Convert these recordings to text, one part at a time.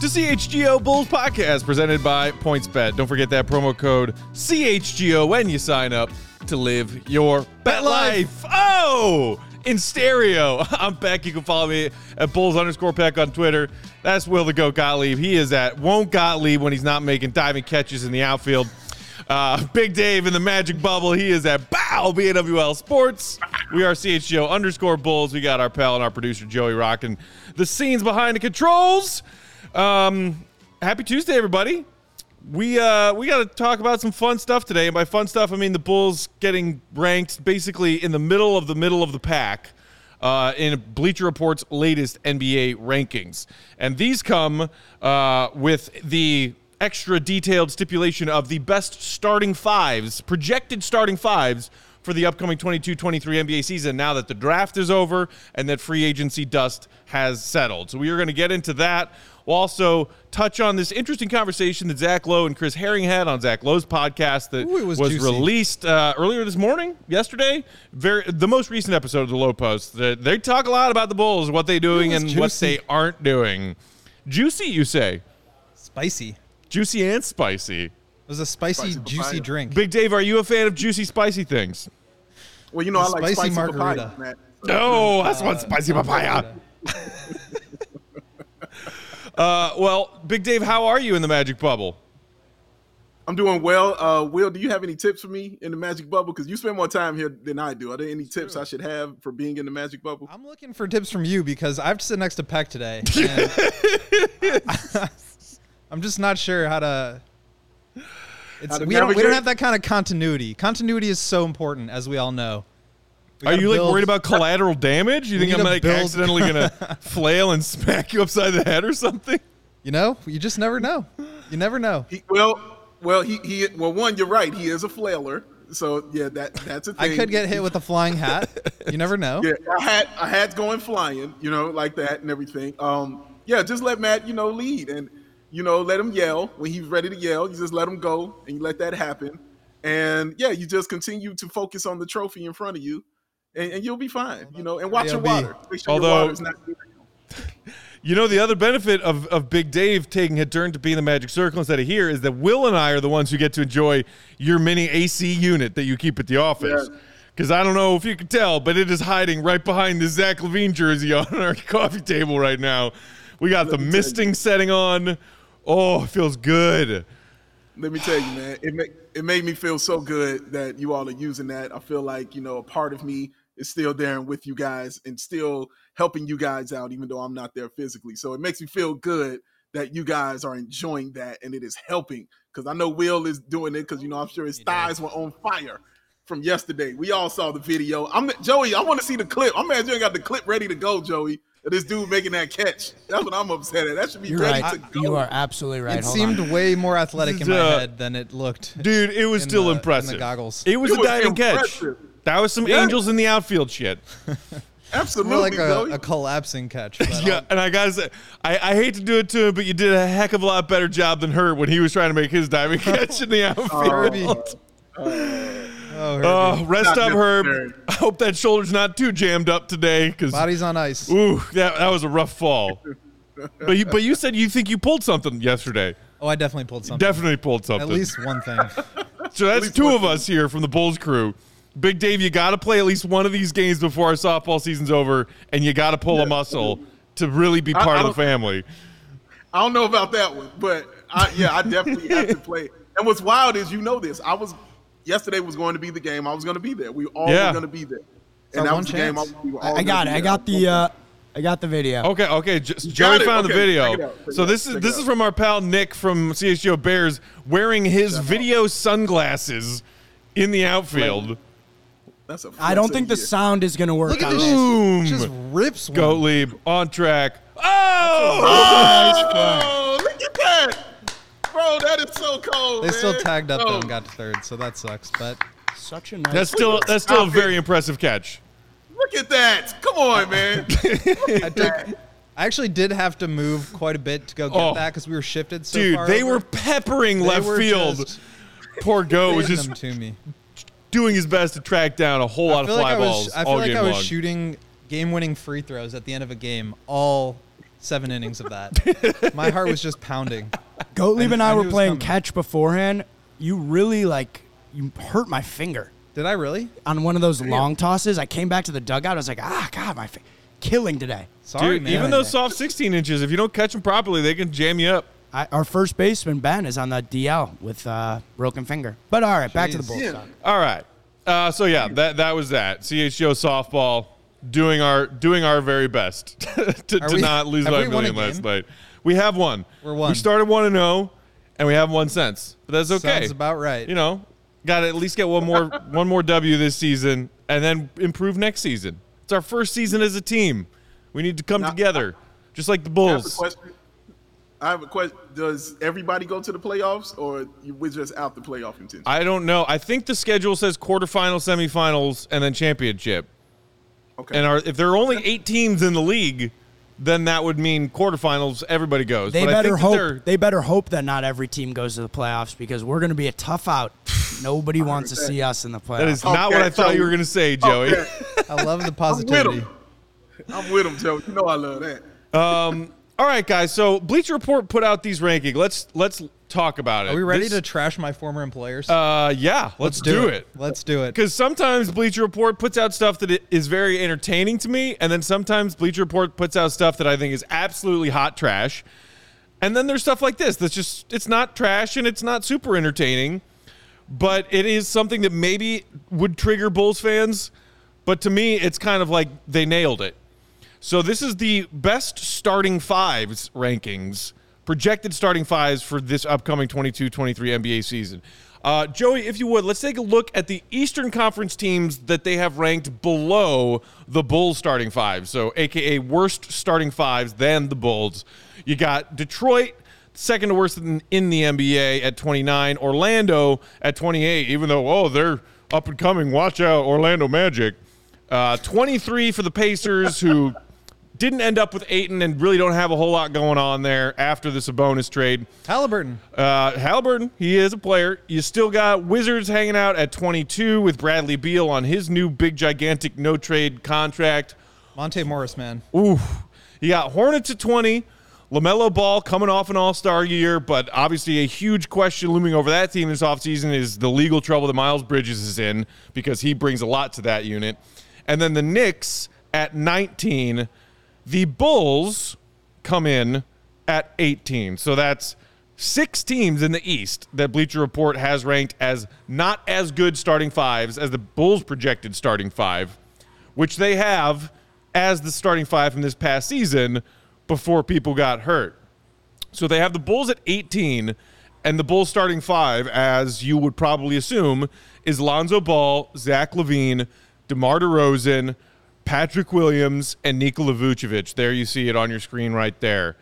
to CHGO Bulls Podcast presented by PointsBet. Don't forget that promo code CHGO when you sign up to live your bet life. Oh, in stereo. I'm Peck. You can follow me at Bulls underscore Peck on Twitter. That's Will the Goat Gottlieb. He is at Won't Gottlieb when he's not making diving catches in the outfield. Uh, Big Dave in the Magic Bubble. He is at Bow BNWL Sports. We are CHGO underscore Bulls. We got our pal and our producer Joey rocking the scenes behind the controls. Um, happy Tuesday, everybody. We uh, we got to talk about some fun stuff today, and by fun stuff I mean the Bulls getting ranked basically in the middle of the middle of the pack uh, in Bleacher Report's latest NBA rankings, and these come uh, with the extra detailed stipulation of the best starting fives, projected starting fives for the upcoming 22 23 NBA season now that the draft is over and that free agency dust has settled. So we are going to get into that. We'll also touch on this interesting conversation that Zach Lowe and Chris Herring had on Zach Lowe's podcast that Ooh, was was, released uh, earlier this morning, yesterday. Very the most recent episode of the Lowe Post. They, they talk a lot about the Bulls, what they're doing, was and what they aren't doing. Juicy, you say? Spicy. Juicy and spicy. It was a spicy, Spicy juicy papaya. drink. Big Dave, are you a fan of juicy, spicy things? Well, you know, I like Spicy spicy margarita. papaya, Matt. No, that's one spicy papaya. Uh, well, Big Dave, how are you in the Magic Bubble? I'm doing well. Uh, Will, do you have any tips for me in the magic bubble? Because you spend more time here than I do. Are there any tips I should have for being in the magic bubble? I'm looking for tips from you because I have to sit next to Peck today. and I'm just not sure how to. It's, How to we, don't, we don't have that kind of continuity. Continuity is so important, as we all know. We Are gotta you like worried about collateral damage? You We think I'm like build- accidentally gonna flail and smack you upside the head or something? You know, you just never know. You never know. He, well, well, he, he, well, one, you're right. He is a flailer. So yeah, that that's a thing. I could get hit with a flying hat. You never know. Yeah, a hat, a hat's going flying, you know, like that and everything. Um, yeah, just let Matt, you know, lead and you know, let him yell when he's ready to yell. You just let him go and you let that happen. And yeah, you just continue to focus on the trophy in front of you, and, and you'll be fine. You know, and watch your water. Make sure Although- your not. You know, the other benefit of, of Big Dave taking a turn to be in the Magic Circle instead of here is that Will and I are the ones who get to enjoy your mini AC unit that you keep at the office. Yeah. Because I don't know if you can tell, but it is hiding right behind the Zach LaVine jersey on our coffee table right now. We got the me you. misting setting on. Oh, it feels good. Let me tell you, man, it made it made me feel so good that you all are using that. I feel like you know a part of me is still there and with you guys and still helping you guys out, even though I'm not there physically. So it makes me feel good that you guys are enjoying that and it is helping. Because I know Will is doing it because you know I'm sure his thighs were on fire from yesterday. We all saw the video. I'm Joey. I want to see the clip. I'm mad you ain't got the clip ready to go, Joey. Of this dude making that catch. That's what I'm upset at. That should be You're ready right. to go. You are absolutely right. It Hold seemed on. way more athletic in my Uh, head than it looked. Dude, it was in still the- in the impressive. goggles. It was It a was diving catch. Impressive. That was some Yeah. angels in the outfield shit. Absolutely, More like a, a collapsing catch. Yeah, I'll- and I gotta say, I, I hate to do it to him, but you did a heck of a lot better job than Hurt when he was trying to make his diving catch in the oh, outfield. Oh, Herbie. Oh, rest Not up, Herb. necessary. I hope that shoulder's not too jammed up today, because Body's on ice. ooh, that, that was a rough fall. but you, but you said you think you pulled something yesterday. Oh, I definitely pulled something. Definitely pulled something. At least one thing. so that's two one of us here from the Bulls crew. Big Dave, you got to play at least one of these games before our softball season's over, and you got to pull a muscle to really be part I of the family. I don't know about that one, but I, yeah, I definitely have to play. And what's wild is you know this. I was yesterday was going to be the game. I was going to be there. We all Yeah. were going to be there, our and that one was the game. I, chance. we I, I got it. I got the uh, I got the video. Okay, okay. J- got Joey it? found the video. check check so this out, is check this it is out. from our pal Nick from CHGO Bears wearing his video sunglasses in the outfield. That's a I don't think the idea. sound is gonna work Look at on this. this. Boom. Just rips one. Gottlieb on track. Oh! Oh, look at that, bro! That is so cold. They still tagged up Oh, though and got to third, so that sucks. But Such a nice. That's still that's still a Stop it. very impressive catch. Look at that! Come on, man. I took. I actually did have to move quite a bit to go get Oh. that because we were shifted so Dude, far. they over. were peppering They left were field. just Poor Go was hitting just them to me. Doing his best to track down a whole lot of feel fly like I balls was. I all feel like game I was long. shooting game-winning free throws at the end of a game. All seven innings of that. My heart was just pounding. Gottlieb I- and I I, were playing coming. catch beforehand. You really like you hurt my finger Did I really? on one of those long tosses. I came back to the dugout. I was like, ah, God, my fi- killing today. Sorry, Dude, man. even those soft 16 inches, if you don't catch them properly, they can jam you up. I, our first baseman Ben is on the DL with uh, broken finger. But all right, back to the Bulls. Yeah. All right. Uh, so yeah, that that was that. CHGO softball doing our doing our very best to, to we- not lose have by we a won a million last night. We have one. We're one. We started one and zero, and we have one since. But that's okay. Sounds about right. You know, got to at least get one more one more W this season, and then improve next season. It's our first season as a team. We need to come Now- together, just like the I have a Bulls. Question. I have a question. Does everybody go to the playoffs, or we're just out the playoff contention? I don't know. I think the schedule says quarterfinals, semifinals, and then championship. okay. And are, if there are only eight teams in the league, then that would mean quarterfinals. Everybody goes. They but I better think they're- hope. They better hope that not every team goes to the playoffs because we're going to be a tough out. Nobody wants to see us in the playoffs. that is not what I thought so- you were going to say, Joey. Okay. I love the positivity. I'm with him, Joe. You know I love that. Um, All right, guys. So Bleacher Report put out these rankings. Let's let's talk about it. Are we ready This- to trash my former employers? Uh, yeah. Let's, do, it. Let's do it. Because sometimes Bleacher Report puts out stuff that is very entertaining to me, and then sometimes Bleacher Report puts out stuff that I think is absolutely hot trash. And then there's stuff like this that's just it's not trash and it's not super entertaining, but it is something that maybe would trigger Bulls fans. But to me, it's kind of like they nailed it. So this is the best starting fives rankings, projected starting fives for this upcoming 22-23 NBA season. Uh, Joey, if you would, let's take a look at the Eastern Conference teams that they have ranked below the Bulls starting fives. So, AKA worst starting fives than the Bulls. You got Detroit, second to worst in, in the NBA at 29. Orlando at 28, even though, oh, they're up and coming. Watch out, Orlando Magic. Uh, 23 for the Pacers, who didn't end up with Ayton and really don't have a whole lot going on there after the Sabonis trade. Halliburton. Uh, Halliburton, he is a player. You still got Wizards hanging out at 22 with Bradley Beal on his new big, gigantic no trade contract. Monte Morris, man. Ooh. You got Hornets at 20. LaMelo Ball coming off an all star year, but obviously a huge question looming over that team this offseason is the legal trouble that Miles Bridges is in because he brings a lot to that unit. And then the Knicks at 19. The Bulls come in at 18. So that's six teams in the East that Bleacher Report has ranked as not as good starting fives as the Bulls projected starting five, which they have as the starting five from this past season before people got hurt. So they have the Bulls at 18, and the Bulls starting five, as you would probably assume, is Lonzo Ball, Zach LaVine, DeMar DeRozan, Patrick Williams, and Nikola Vucevic. There you see it on your screen right there.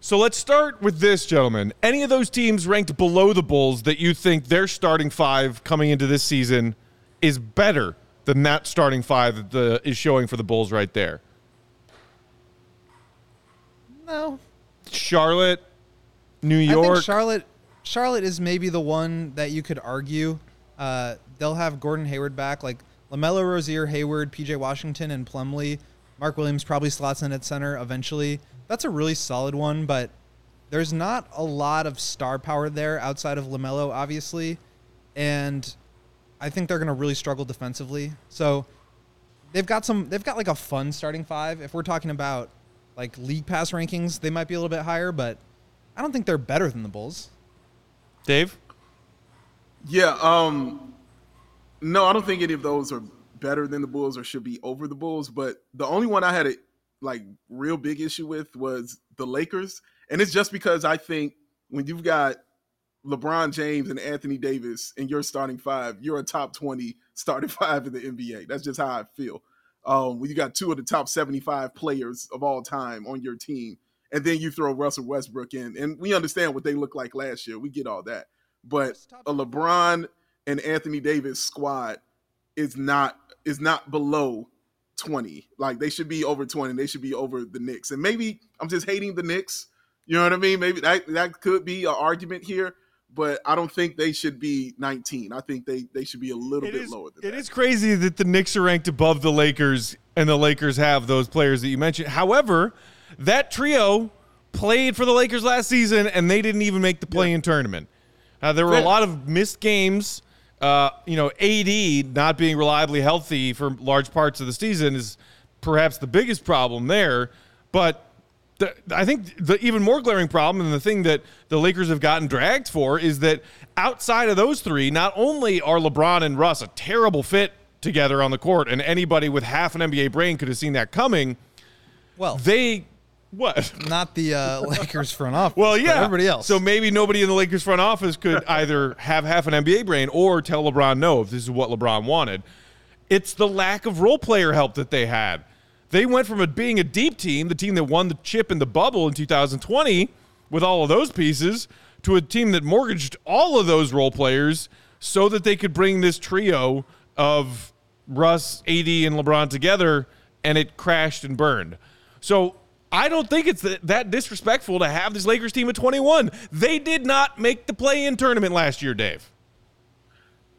So let's start with this, gentlemen. Any of those teams ranked below the Bulls that you think their starting five coming into this season is better than that starting five that the, is showing for the Bulls right there? No. Charlotte, New I York. think Charlotte Charlotte is maybe the one that you could argue. Uh, they'll have Gordon Hayward back, like Lamelo Rozier, Hayward, PJ Washington, and Plumlee. Mark Williams probably slots in at center eventually. That's a really solid one, but there's not a lot of star power there outside of LaMelo, obviously, and I think they're going to really struggle defensively. So they've got some. They've got like a fun starting five. If we're talking about like league pass rankings, they might be a little bit higher, but I don't think they're better than the Bulls. Dave? Yeah. Um. No, I don't think any of those are better than the Bulls or should be over the Bulls. But the only one I had a like real big issue with was the Lakers, and it's just because I think when you've got LeBron James and Anthony Davis in your starting five, you're a top twenty starting five in the NBA. That's just how I feel. Um, when you got two of the top seventy-five players of all time on your team, and then you throw Russell Westbrook in, and we understand what they look like last year. We get all that, but a LeBron and Anthony Davis squad is not is not below 20. Like they should be over 20. They should be over the Knicks. And maybe I'm just hating the Knicks. You know what I mean? Maybe that that could be an argument here, but I don't think they should be 19. I think they they should be a little It bit is, lower than it that. is crazy that the Knicks are ranked above the Lakers and the Lakers have those players that you mentioned. However, that trio played for the Lakers last season and they didn't even make the play-in tournament. Uh, there were a lot of missed games. Uh, you know, AD not being reliably healthy for large parts of the season is perhaps the biggest problem there. But the, I think the even more glaring problem and the thing that the Lakers have gotten dragged for is that outside of those three, not only are LeBron and Russ a terrible fit together on the court, and anybody with half an NBA brain could have seen that coming, Well, they what? not the uh, Lakers front office. Well, yeah. everybody else. So maybe nobody in the Lakers front office could either have half an NBA brain or tell LeBron no if this is what LeBron wanted. It's the lack of role player help that they had. They went from it being a deep team, the team that won the chip in the bubble in 2020 with all of those pieces, to a team that mortgaged all of those role players so that they could bring this trio of Russ, AD, and LeBron together, and it crashed and burned. So I don't think it's that, disrespectful to have this Lakers team at 21. They did not make the play-in tournament last year, Dave.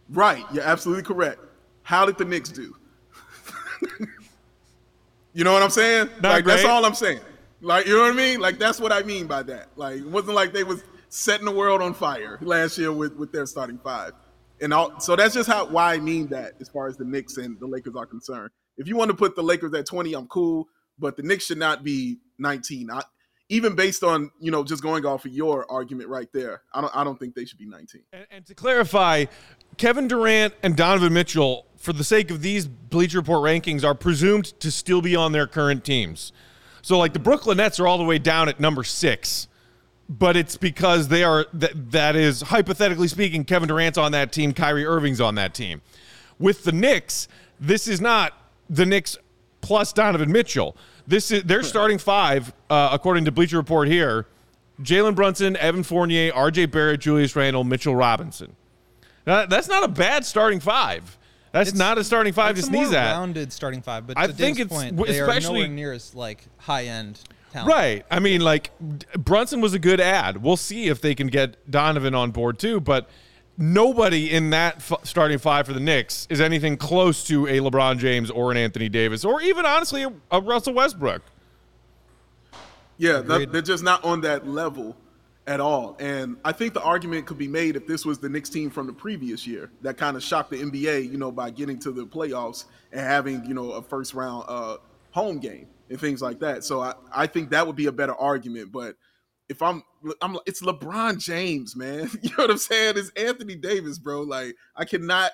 Right. You're absolutely correct. How did the Knicks do? you know what I'm saying? Not like that's all I'm saying. Like you know what I mean? Like that's what I mean by that. Like it wasn't like they was setting the world on fire last year with with their starting five. And all, so that's just how why I mean that as far as the Knicks and the Lakers are concerned. If you want to put the Lakers at 20, I'm cool, but the Knicks should not be 19. I, even based on you know just going off of your argument right there, I don't I don't think they should be 19. And, and to clarify, Kevin Durant and Donovan Mitchell, for the sake of these Bleacher Report rankings, are presumed to still be on their current teams. So, like the Brooklyn Nets are all the way down at number six, but it's because they are that that is hypothetically speaking, Kevin Durant's on that team, Kyrie Irving's on that team. With the Knicks, this is not the Knicks plus Donovan Mitchell. This is their starting five, uh, according to Bleacher Report here: Jalen Brunson, Evan Fournier, R.J. Barrett, Julius Randle, Mitchell Robinson. Now, that's not a bad starting five. That's It's- not a starting five to sneeze at. rounded starting five, but I to think it's- point, w- especially- near as like high end talent. Right. I mean, like Brunson was a good ad. We'll see if they can get Donovan on board too. But nobody in that f- starting five for the Knicks is anything close to a LeBron James or an Anthony Davis or even honestly a, a Russell Westbrook. Yeah, they're, they're just not on that level at all. And I think the argument could be made if this was the Knicks team from the previous year that kind of shocked the NBA, you know, by getting to the playoffs and having, you know, a first round uh, home game and things like that. So I, I think that would be a better argument. But if I'm, I'm, it's LeBron James, man. You know what I'm saying? It's Anthony Davis, bro. Like I cannot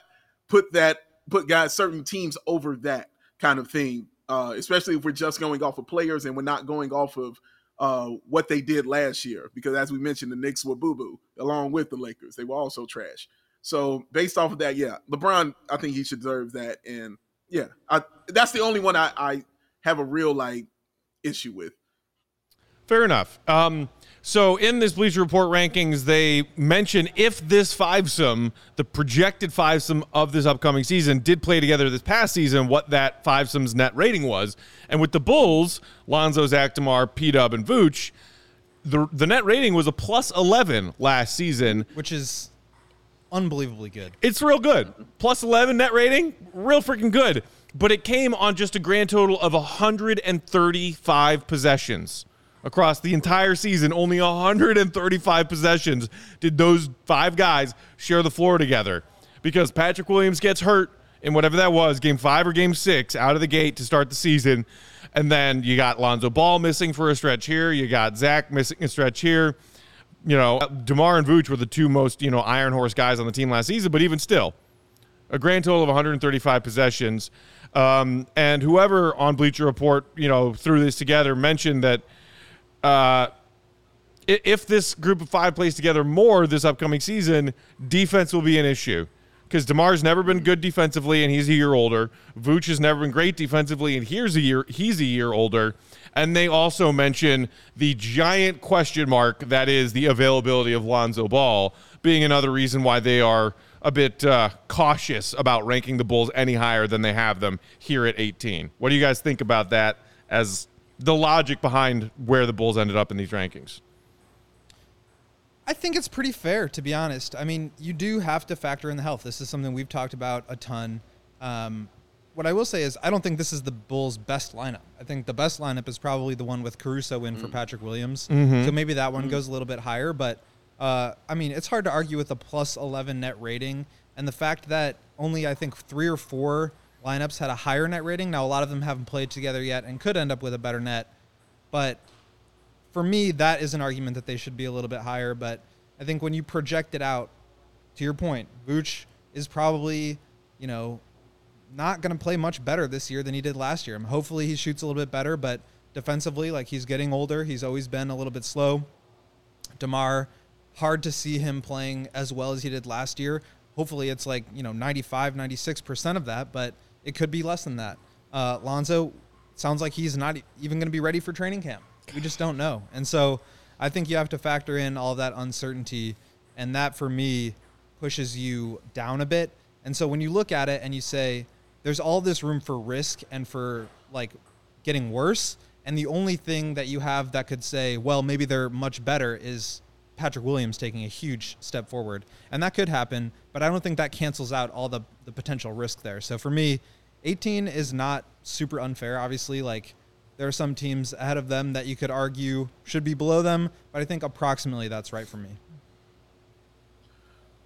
put that, put guys, certain teams over that kind of thing. Uh, especially if we're just going off of players and we're not going off of uh, what they did last year. Because as we mentioned, the Knicks were boo boo along with the Lakers. They were also trash. So based off of that, yeah, LeBron, I think he should deserve that. And yeah, I, that's the only one I, I have a real like issue with. Fair enough. Um, so in this Bleacher Report rankings, they mention if this fivesome, the projected fivesome of this upcoming season, did play together this past season, what that fivesome's net rating was. And with the Bulls, Lonzo, Zach DeMar, P Dub, and Vooch, the the net rating was a plus eleven last season. which is unbelievably good. It's real good. Plus 11 net rating, real freaking good. But it came on just a grand total of 135 possessions. Across the entire season, only 135 possessions did those five guys share the floor together. Because Patrick Williams gets hurt in whatever that was, game five or game six, out of the gate to start the season. And then you got Lonzo Ball missing for a stretch here. You got Zach missing a stretch here. You know, DeMar and Vooch were the two most, you know, iron horse guys on the team last season, but even still, a grand total of 135 possessions. Um, and whoever on Bleacher Report, you know, threw this together mentioned that uh, if this group of five plays together more this upcoming season, defense will be an issue because Demar's never been good defensively and he's a year older. Vooch has never been great defensively and here's a year he's a year older. And they also mention the giant question mark that is the availability of Lonzo Ball being another reason why they are a bit uh, cautious about ranking the Bulls any higher than they have them here at 18. What do you guys think about that as the logic behind where the Bulls ended up in these rankings? I think it's pretty fair, to be honest. I mean, you do have to factor in the health. This is something we've talked about a ton. Um, what I will say is, I don't think this is the Bulls' best lineup. I think the best lineup is probably the one with Caruso in mm. for Patrick Williams. Mm-hmm. So maybe that one mm. goes a little bit higher. But uh, I mean, it's hard to argue with a plus 11 net rating and the fact that only I think three or four lineups had a higher net rating. Now a lot of them haven't played together yet and could end up with a better net, but for me, that is an argument that they should be a little bit higher. But I think when you project it out, to your point, Vooch is probably, you know, not going to play much better this year than he did last year. Hopefully he shoots a little bit better, but defensively, like he's getting older, he's always been a little bit slow. DeMar, hard to see him playing as well as he did last year. Hopefully it's like, you know, 95, 96% of that, but it could be less than that. Uh, Lonzo sounds like he's not even going to be ready for training camp. We just don't know. And so I think you have to factor in all that uncertainty. And that for me pushes you down a bit. And so when you look at it and you say, there's all this room for risk and for like getting worse. And the only thing that you have that could say, well, maybe they're much better is Patrick Williams taking a huge step forward. And that could happen, but I don't think that cancels out all the, the potential risk there. So for me, 18 is not super unfair. Obviously, like there are some teams ahead of them that you could argue should be below them, but I think approximately that's right for me.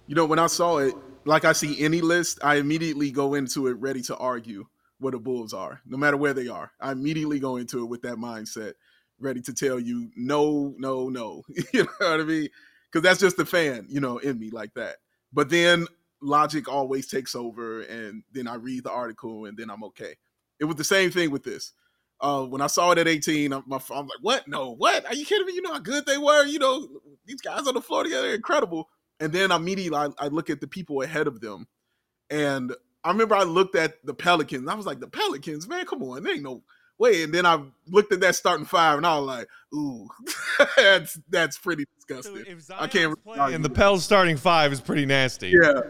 You know, when I saw it, like I see any list, I immediately go into it ready to argue where the Bulls are, no matter where they are. I immediately go into it with that mindset, ready to tell you no, no, no. you know what I mean? Because that's just the fan, you know, in me like that. But then logic always takes over, and then I read the article, and then I'm okay. It was the same thing with this. Uh, when I saw it at 18, I'm, I'm, like, what? No, what? Are you kidding me? You know how good they were? You know, these guys on the floor together, incredible. And then immediately I, I look at the people ahead of them. And I remember I looked at the Pelicans. I was like, the Pelicans, man, come on. There ain't no way. And then I looked at that starting five and I was like, ooh, that's that's pretty disgusting. So I can't. And the Pels starting five is pretty nasty. Yeah.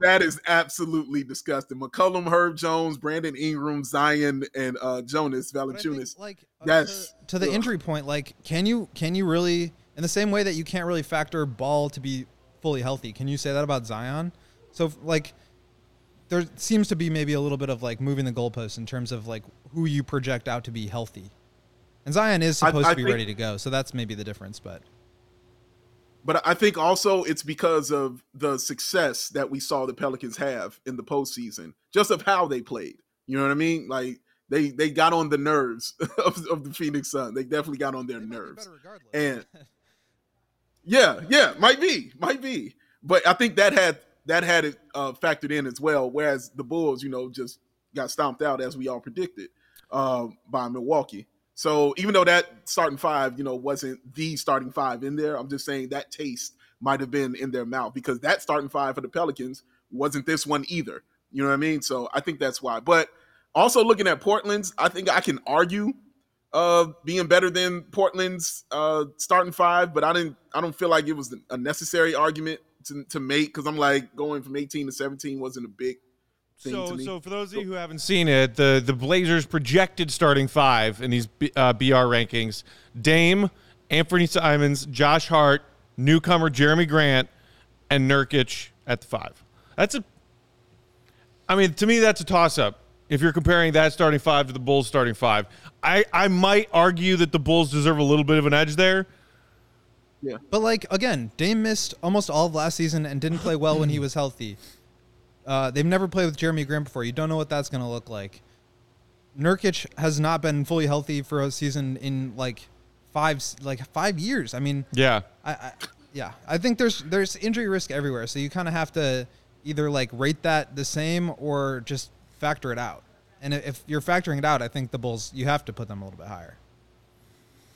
That is absolutely disgusting. McCollum, Herb Jones, Brandon Ingram, Zion, and uh, Jonas Valanciunas. Like uh, to, to the ugh. injury point. Like, can you can you really, in the same way that you can't really factor Ball to be fully healthy, can you say that about Zion? So like, there seems to be maybe a little bit of like moving the goalposts in terms of like who you project out to be healthy. And Zion is supposed I, I to be think, ready to go, so that's maybe the difference. But but I think also it's because of the success that we saw the Pelicans have in the postseason, just of how they played. You know what I mean? Like they they got on the nerves of, of the Phoenix Sun. They definitely got on their they nerves. And yeah, yeah, might be, might be. But I think that had that had it uh, factored in as well. Whereas the Bulls, you know, just got stomped out as we all predicted uh, by Milwaukee. So even though that starting five, you know, wasn't the starting five in there, I'm just saying that taste might have been in their mouth because that starting five for the Pelicans wasn't this one either. You know what I mean? So I think that's why. But also looking at Portland's, I think I can argue uh being better than Portland's uh starting five, but I didn't I don't feel like it was a necessary argument to, to make because I'm like going from 18 to 17 wasn't a big so, so for those of you who haven't seen it, the the Blazers projected starting five in these B, uh, BR rankings: Dame, Anthony Simons, Josh Hart, newcomer Jerami Grant, and Nurkic at the five. That's a. I mean, to me, that's a toss up. If you're comparing that starting five to the Bulls starting five, I, I might argue that the Bulls deserve a little bit of an edge there. Yeah. But like again, Dame missed almost all of last season and didn't play well when he was healthy. Uh, they've never played with Jerami Grant before. You don't know what that's going to look like. Nurkic has not been fully healthy for a season in like five like five years. I mean, Yeah. I, I yeah, I think there's there's injury risk everywhere. So you kind of have to either like rate that the same or just factor it out. And if you're factoring it out, I think the Bulls you have to put them a little bit higher.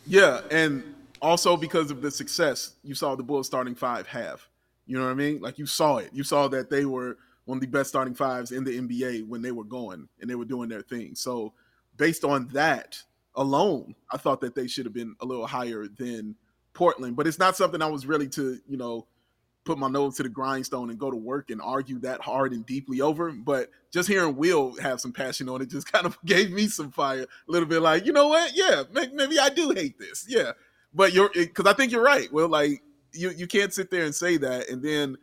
Yeah, and also because of the success you saw the Bulls starting five have. You know what I mean? Like you saw it. You saw that they were one of the best starting fives in the NBA when they were going and they were doing their thing. So based on that alone, I thought that they should have been a little higher than Portland. But it's not something I was really to, you know, put my nose to the grindstone and go to work and argue that hard and deeply over. But just hearing Will have some passion on it just kind of gave me some fire. A little bit like, you know what? Yeah, maybe, I do hate this. Yeah, but you're because I think you're right. Well, like you you can't sit there and say that and then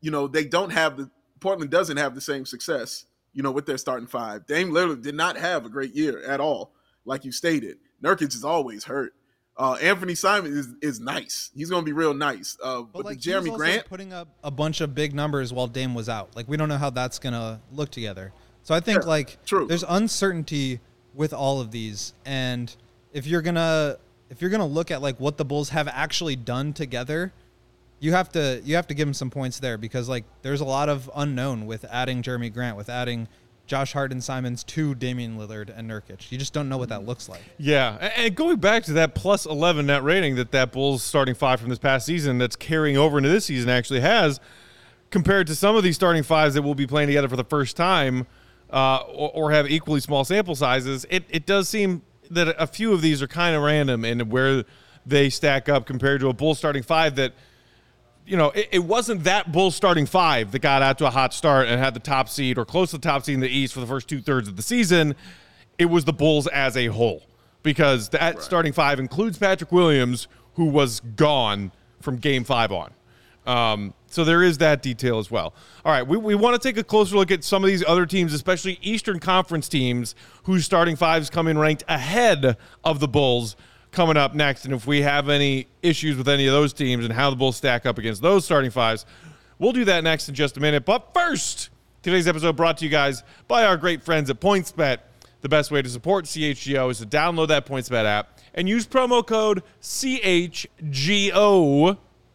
you know they don't have the Portland doesn't have the same success. You know, with their starting five, Dame literally did not have a great year at all, like you stated. Nurkic is always hurt. Uh, Anthony Simon is is nice. He's going to be real nice. Uh, but, the like Jerami Grant, putting up a bunch of big numbers while Dame was out. Like we don't know how that's gonna look together. So I think like true. there's uncertainty with all of these, and if you're gonna if you're gonna look at like what the Bulls have actually done together, you have to you have to give them some points there because like there's a lot of unknown with adding Jerami Grant, with adding Josh Hart and Simons to Damian Lillard and Nurkic. You just don't know what that looks like. Yeah, and going back to that plus 11 net rating that that Bulls starting five from this past season that's carrying over into this season actually has, compared to some of these starting fives that will be playing together for the first time uh, or, or have equally small sample sizes, it, it does seem that a few of these are kind of random in where they stack up compared to a Bulls starting five that – you know, it, it wasn't that Bulls starting five that got out to a hot start and had the top seed or close to the top seed in the East for the first two thirds of the season. It was the Bulls as a whole because that starting five includes Patrick Williams, who was gone from game five on. Um, so there is that detail as well. All right, we, we want to take a closer look at some of these other teams, especially Eastern Conference teams whose starting fives come in ranked ahead of the Bulls coming up next. And if we have any issues with any of those teams and how the Bulls stack up against those starting fives, we'll do that next in just a minute. But first, today's episode brought to you guys by our great friends at PointsBet. The best way to support CHGO is to download that PointsBet app and use promo code CHGO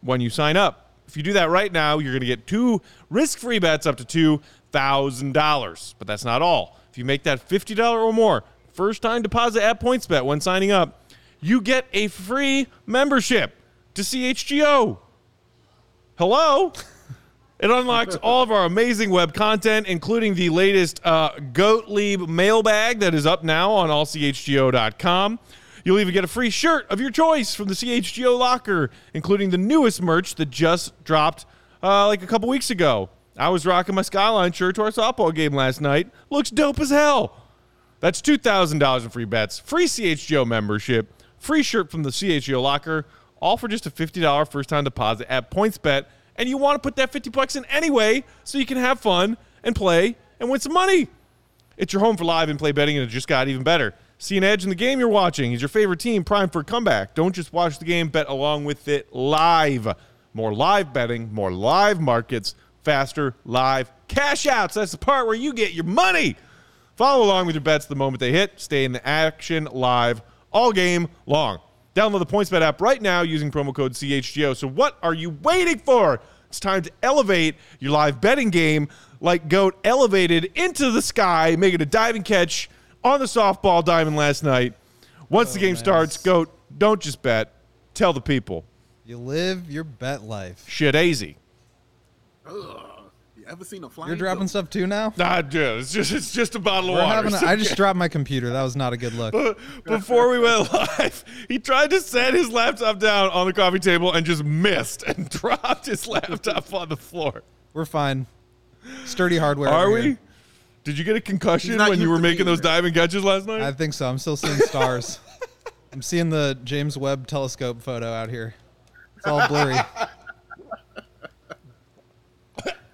when you sign up. If you do that right now, you're going to get two risk free bets up to $2,000. But that's not all. If you make that $50 or more first time deposit at PointsBet when signing up, you get a free membership to CHGO. Hello? It unlocks all of our amazing web content, including the latest uh, Goatlieb mailbag that is up now on allchgo.com. You'll even get a free shirt of your choice from the CHGO locker, including the newest merch that just dropped uh, like a couple weeks ago. I was rocking my Skyline shirt to our softball game last night. Looks dope as hell. That's $2,000 in free bets, free CHGO membership, free shirt from the CHGO locker, all for just a $50 first time deposit at PointsBet. And you want to put that 50 bucks in anyway so you can have fun and play and win some money. It's your home for live and play betting, and it just got even better. See an edge in the game you're watching. Is your favorite team primed for a comeback? Don't just watch the game, bet along with it live. More live betting, more live markets, faster live cash outs. That's the part where you get your money. Follow along with your bets the moment they hit. Stay in the action live all game long. Download the PointsBet app right now using promo code CHGO. So what are you waiting for? It's time to elevate your live betting game like Goat elevated into the sky, making a diving catch on the softball diamond last night. Once the oh, game starts, Goat, don't just bet. Tell the people. You live your bet life. Shit easy. ugh, you ever seen a flying? You're dropping goat? stuff too now. Nah, dude, it's just it's just a bottle of We're water. having. A, It's I just dropped my computer. That was not a good look. before we went live, he tried to set his laptop down on the coffee table and just missed and dropped his laptop on the floor. We're fine. Sturdy hardware. Are we? here. Did you get a concussion when you were making those diving catches last night? I think so. I'm still seeing stars. I'm seeing the James Webb Telescope photo out here. It's all blurry.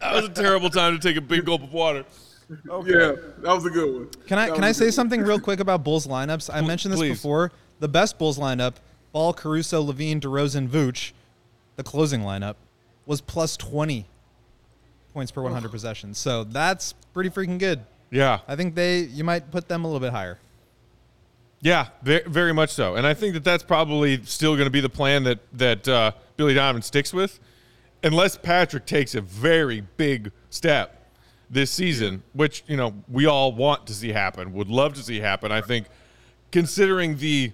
That was a terrible time to take a big gulp of water. Yeah, that was a good one. Can I That can was I a say good something real quick about Bulls lineups? I mentioned this please. before. The best Bulls lineup, Ball, Caruso, LaVine, DeRozan, Vooch, the closing lineup, was plus 20 points per 100 possessions. So that's pretty freaking good. Yeah. I think they you might put them a little bit higher. Yeah, very, very much so. And I think that that's probably still going to be the plan that that uh, Billy Donovan sticks with, unless Patrick takes a very big step this season, which you know we all want to see happen, would love to see happen. I think, considering the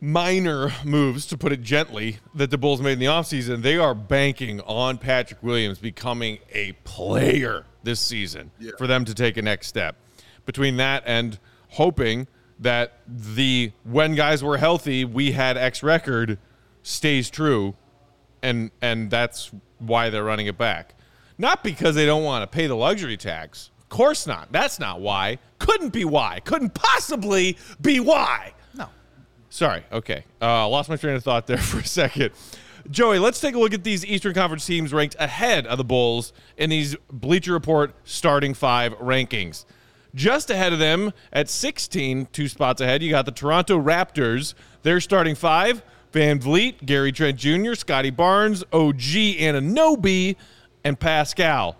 minor moves, to put it gently, that the Bulls made in the offseason, they are banking on Patrick Williams becoming a player this season Yeah. for them to take a next step. Between that and hoping that the when guys were healthy, we had X record stays true and and that's why they're running it back. Not because they don't want to pay the luxury tax. Of course not. That's not why. Couldn't be why. Couldn't possibly be why. No. Sorry. Okay. Uh, lost my train of thought there for a second. Joey, let's take a look at these Eastern Conference teams ranked ahead of the Bulls in these Bleacher Report starting five rankings. Just ahead of them at 16, two spots ahead, you got the Toronto Raptors. They're starting five VanVleet, Gary Trent Jr., Scottie Barnes, OG Anunoby, and Pascal.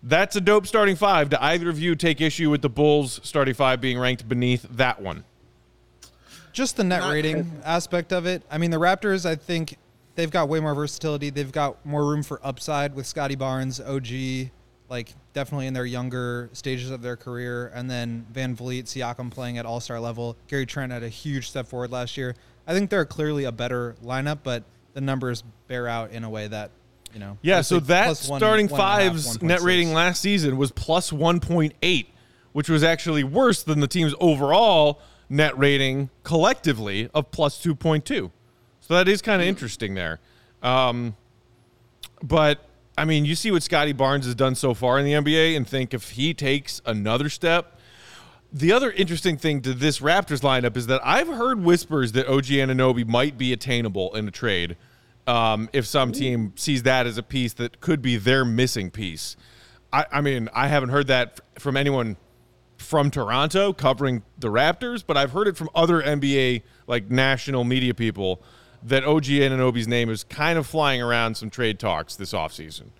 That's a dope starting five. Do either of you take issue with the Bulls starting five being ranked beneath that one? Just the net Not- rating aspect of it. I mean, the Raptors, I think they've got way more versatility. They've got more room for upside with Scottie Barnes, OG, like definitely in their younger stages of their career. And then VanVleet, Siakam playing at all star level. Gary Trent had a huge step forward last year. I think they're clearly a better lineup, but the numbers bear out in a way that, you know. Yeah, so that one- starting one a half, five's net rating last season was plus 1.8, which was actually worse than the team's overall net rating collectively of plus 2.2. So that is kind of interesting there. Um, but I mean, you see what Scottie Barnes has done so far in the NBA and think if he takes another step. The other interesting thing to this Raptors lineup is that I've heard whispers that OG Anunoby might be attainable in a trade um, if some team sees that as a piece that could be their missing piece. I, I mean, I haven't heard that f- from anyone from Toronto covering the Raptors, but I've heard it from other NBA like national media people that OG Anunoby's name is kind of flying around some trade talks this offseason.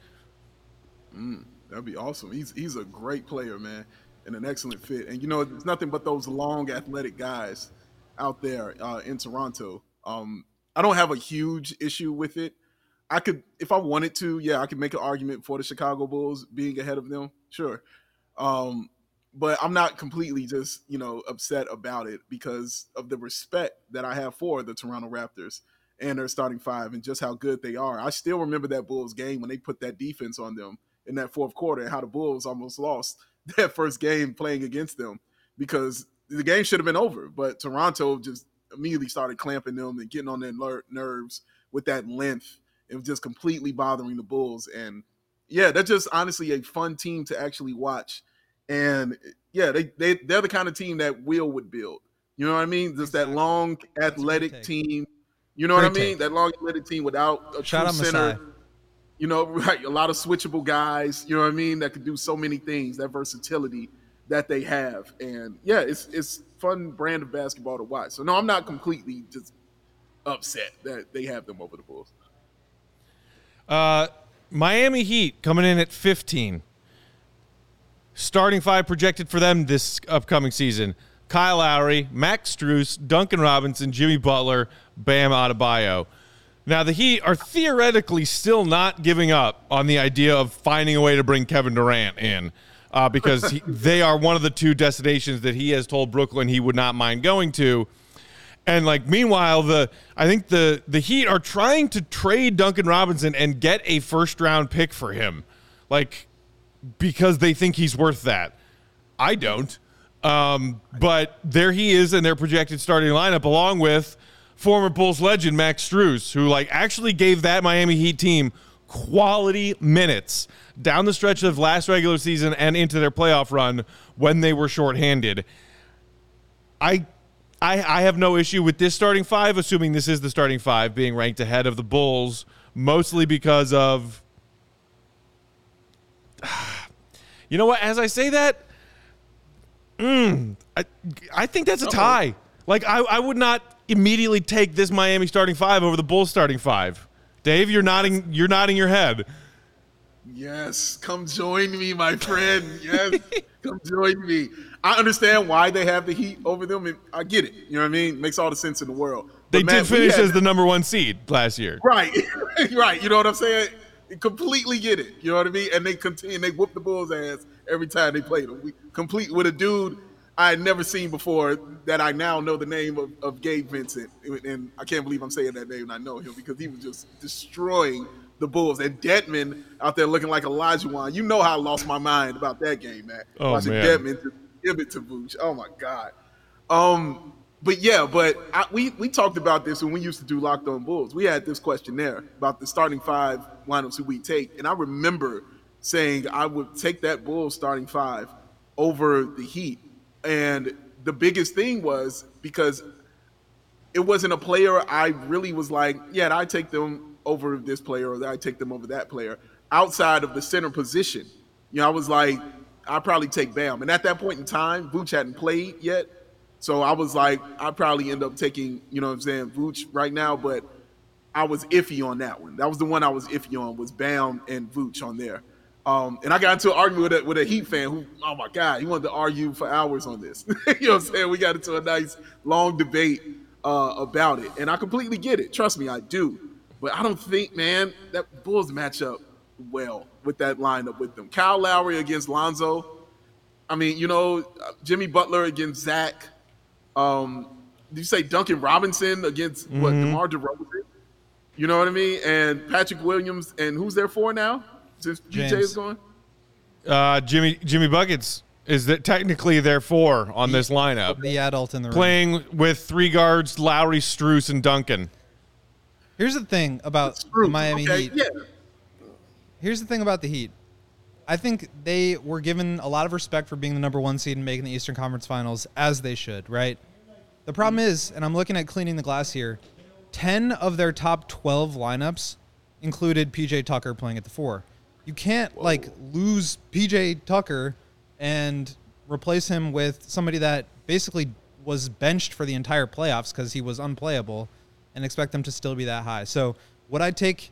That'd be awesome. He's he's a great player, man, and an excellent fit. And you know, it's nothing but those long, athletic guys out there uh, in Toronto. Um, I don't have a huge issue with it. I could, if I wanted to, yeah, I could make an argument for the Chicago Bulls being ahead of them, sure. Um, but I'm not completely just you know upset about it because of the respect that I have for the Toronto Raptors and their starting five and just how good they are. I still remember that Bulls game when they put that defense on them in that fourth quarter and how the Bulls almost lost that first game playing against them because the game should have been over. But Toronto just immediately started clamping them and getting on their ner- nerves with that length. It was just completely bothering the Bulls. And yeah, they're just honestly a fun team to actually watch. And yeah, they, they, they're the kind of team that Will would build. You know what I mean? Just that long, great athletic team. You know what I mean? take. That long, athletic team without a Shout true center Masai. You know, right? A lot of switchable guys, you know what I mean, that could do so many things, that versatility that they have. And yeah, it's it's fun brand of basketball to watch. So no, I'm not completely just upset that they have them over the Bulls. Uh, Miami Heat coming in at 15. Starting five projected for them this upcoming season. Kyle Lowry, Max Strus, Duncan Robinson, Jimmy Butler, Bam Adebayo. Now the Heat are theoretically still not giving up on the idea of finding a way to bring Kevin Durant in, uh, because he, they are one of the two destinations that he has told Brooklyn he would not mind going to. And like meanwhile, the I think the the Heat are trying to trade Duncan Robinson and get a first round pick for him, like because they think he's worth that. I don't. Um, but there he is in their projected starting lineup, along with former Bulls legend Max Strus, who like actually gave that Miami Heat team quality minutes down the stretch of last regular season and into their playoff run when they were shorthanded. I I, I have no issue with this starting five, assuming this is the starting five being ranked ahead of the Bulls, mostly because of. You know what? As I say that, mm, I, I think that's a tie. Like I, I would not immediately take this Miami starting five over the Bulls starting five. Dave, you're nodding. You're nodding your head. Yes, come join me, my friend. Yes, come join me. I understand why they have the heat over them, and I get it. You know what I mean? Makes all the sense in the world. They man, did finish as the number one seed last year. right, right. You know what I'm saying? Completely get it. You know what I mean? And they continue. They whoop the Bulls' ass every time they played them. We complete with a dude I had never seen before that I now know the name of, of Gabe Vincent, and I can't believe I'm saying that name and I know him because he was just destroying the Bulls. And Detman out there looking like Elijah Wan. You know how I lost my mind about that game, man. Oh, Watching man. Detman just give it to Vooch. Oh my god. Um, but yeah, but I, we we talked about this when we used to do Locked On Bulls. We had this questionnaire about the starting five lineups who we take, and I remember saying I would take that Bulls starting five over the Heat, and the biggest thing was because it wasn't a player I really was like, yeah, I take them over this player or I take them over that player outside of the center position. You know, I was like, I'd probably take Bam. And at that point in time, Vooch hadn't played yet. So I was like, I'd probably end up taking, you know what I'm saying, Vooch right now, but I was iffy on that one. That was the one I was iffy on was Bam and Vooch on there. Um, and I got into an argument with a, with a Heat fan who, oh my God, he wanted to argue for hours on this. you know what I'm saying? We got into a nice long debate uh, about it. And I completely get it. Trust me, I do. But I don't think, man, that Bulls match up well with that lineup with them. Kyle Lowry against Lonzo. I mean, you know, Jimmy Butler against Zach. Um, did you say Duncan Robinson against what DeMar DeRozan? You know what I mean? And Patrick Williams, and who's there for now? Since PJ James. is gone. Uh, Jimmy Jimmy buckets is that technically there four on this lineup, The adult in the room. playing with three guards: Lowry, Strus, and Duncan. Here's the thing about the Miami okay, Heat. Yeah. Here's the thing about the Heat. I think they were given a lot of respect for being the number one seed and making the Eastern Conference Finals, as they should, right? The problem is, and I'm looking at cleaning the glass here, 10 of their top 12 lineups included PJ Tucker playing at the four. You can't, like, lose PJ Tucker and replace him with somebody that basically was benched for the entire playoffs because he was unplayable and expect them to still be that high. So, would I take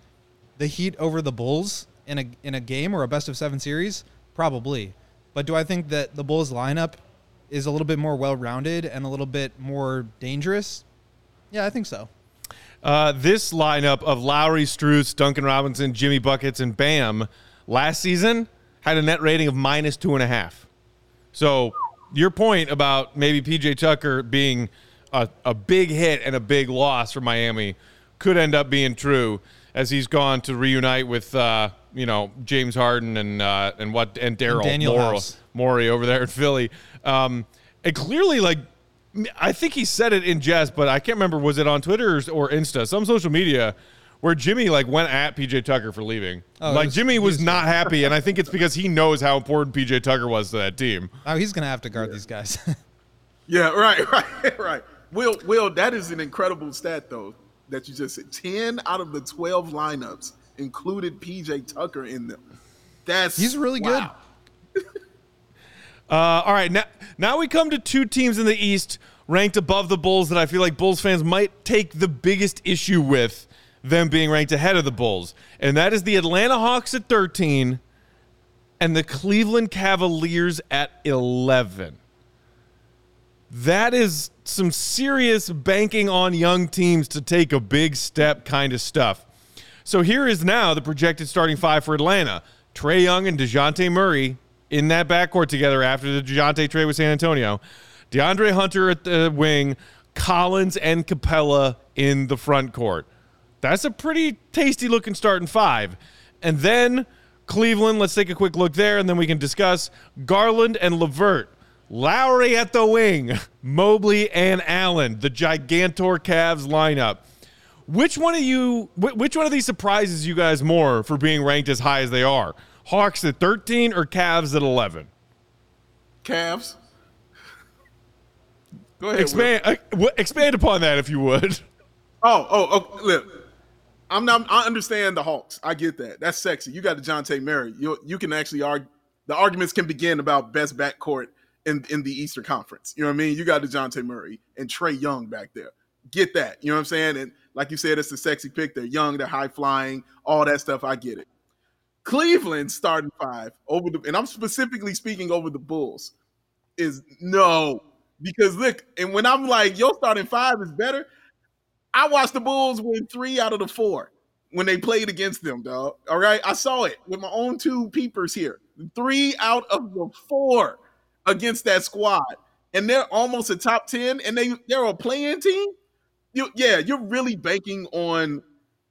the Heat over the Bulls in a in a game or a best of seven series? Probably. But do I think that the Bulls lineup is a little bit more well rounded and a little bit more dangerous? Yeah, I think so. Uh, this lineup of Lowry, Strus, Duncan Robinson, Jimmy Buckets, and Bam last season had a net rating of minus two and a half. So your point about maybe PJ Tucker being a, a big hit and a big loss for Miami could end up being true as he's gone to reunite with uh, you know James Harden and uh, and what and Daryl Morey, over there in Philly. Um, and clearly, like I think he said it in jest, but I can't remember was it on Twitter or Insta, some social media, where Jimmy like went at PJ Tucker for leaving. Oh, like was- Jimmy was was- not happy, and I think it's because he knows how important PJ Tucker was to that team. Oh, he's gonna have to guard these guys. Yeah, right, right, right. Will, Will, that is an incredible stat though that you just said. Ten out of the twelve lineups included PJ Tucker in them. That's He's really wow. Uh, all right, now now we come to two teams in the East ranked above the Bulls that I feel like Bulls fans might take the biggest issue with them being ranked ahead of the Bulls, and that is the Atlanta Hawks at 13 and the Cleveland Cavaliers at 11. That is some serious banking on young teams to take a big step kind of stuff. So here is now the projected starting five for Atlanta. Trae Young and Dejounte Murray in that backcourt together after the Dejounte trade with San Antonio. DeAndre Hunter at the wing, Collins and Capela in the front court. That's a pretty tasty looking starting five. And then Cleveland, let's take a quick look there and then we can discuss Garland and LeVert. Lauri at the wing, Mobley and Allen, the Gigantor Cavs lineup. Which one of you? Which one of these surprises you guys more for being ranked as high as they are? Hawks at 13 or Cavs at 11? Cavs. Go ahead. Expand, uh, w- expand upon that if you would. Oh, oh, oh, look. I'm not. I understand the Hawks. I get that. That's sexy. You got the Dejounte Murray. You you can actually argue. The arguments can begin about best backcourt in, in the Eastern Conference. You know what I mean? You got Dejounte Murray and Trae Young back there. Get that. You know what I'm saying? And like you said, it's a sexy pick. They're young, they're high flying, all that stuff. I get it. Cleveland starting five over the, and I'm specifically speaking over the Bulls, is no. Because look, and when I'm like, your starting five is better, I watched the Bulls win three out of the four when they played against them, dog. All right. I saw it with my own two peepers here. Three out of the four against that squad. And they're almost a top 10 and they, they're a playing team. You, yeah, you're really banking on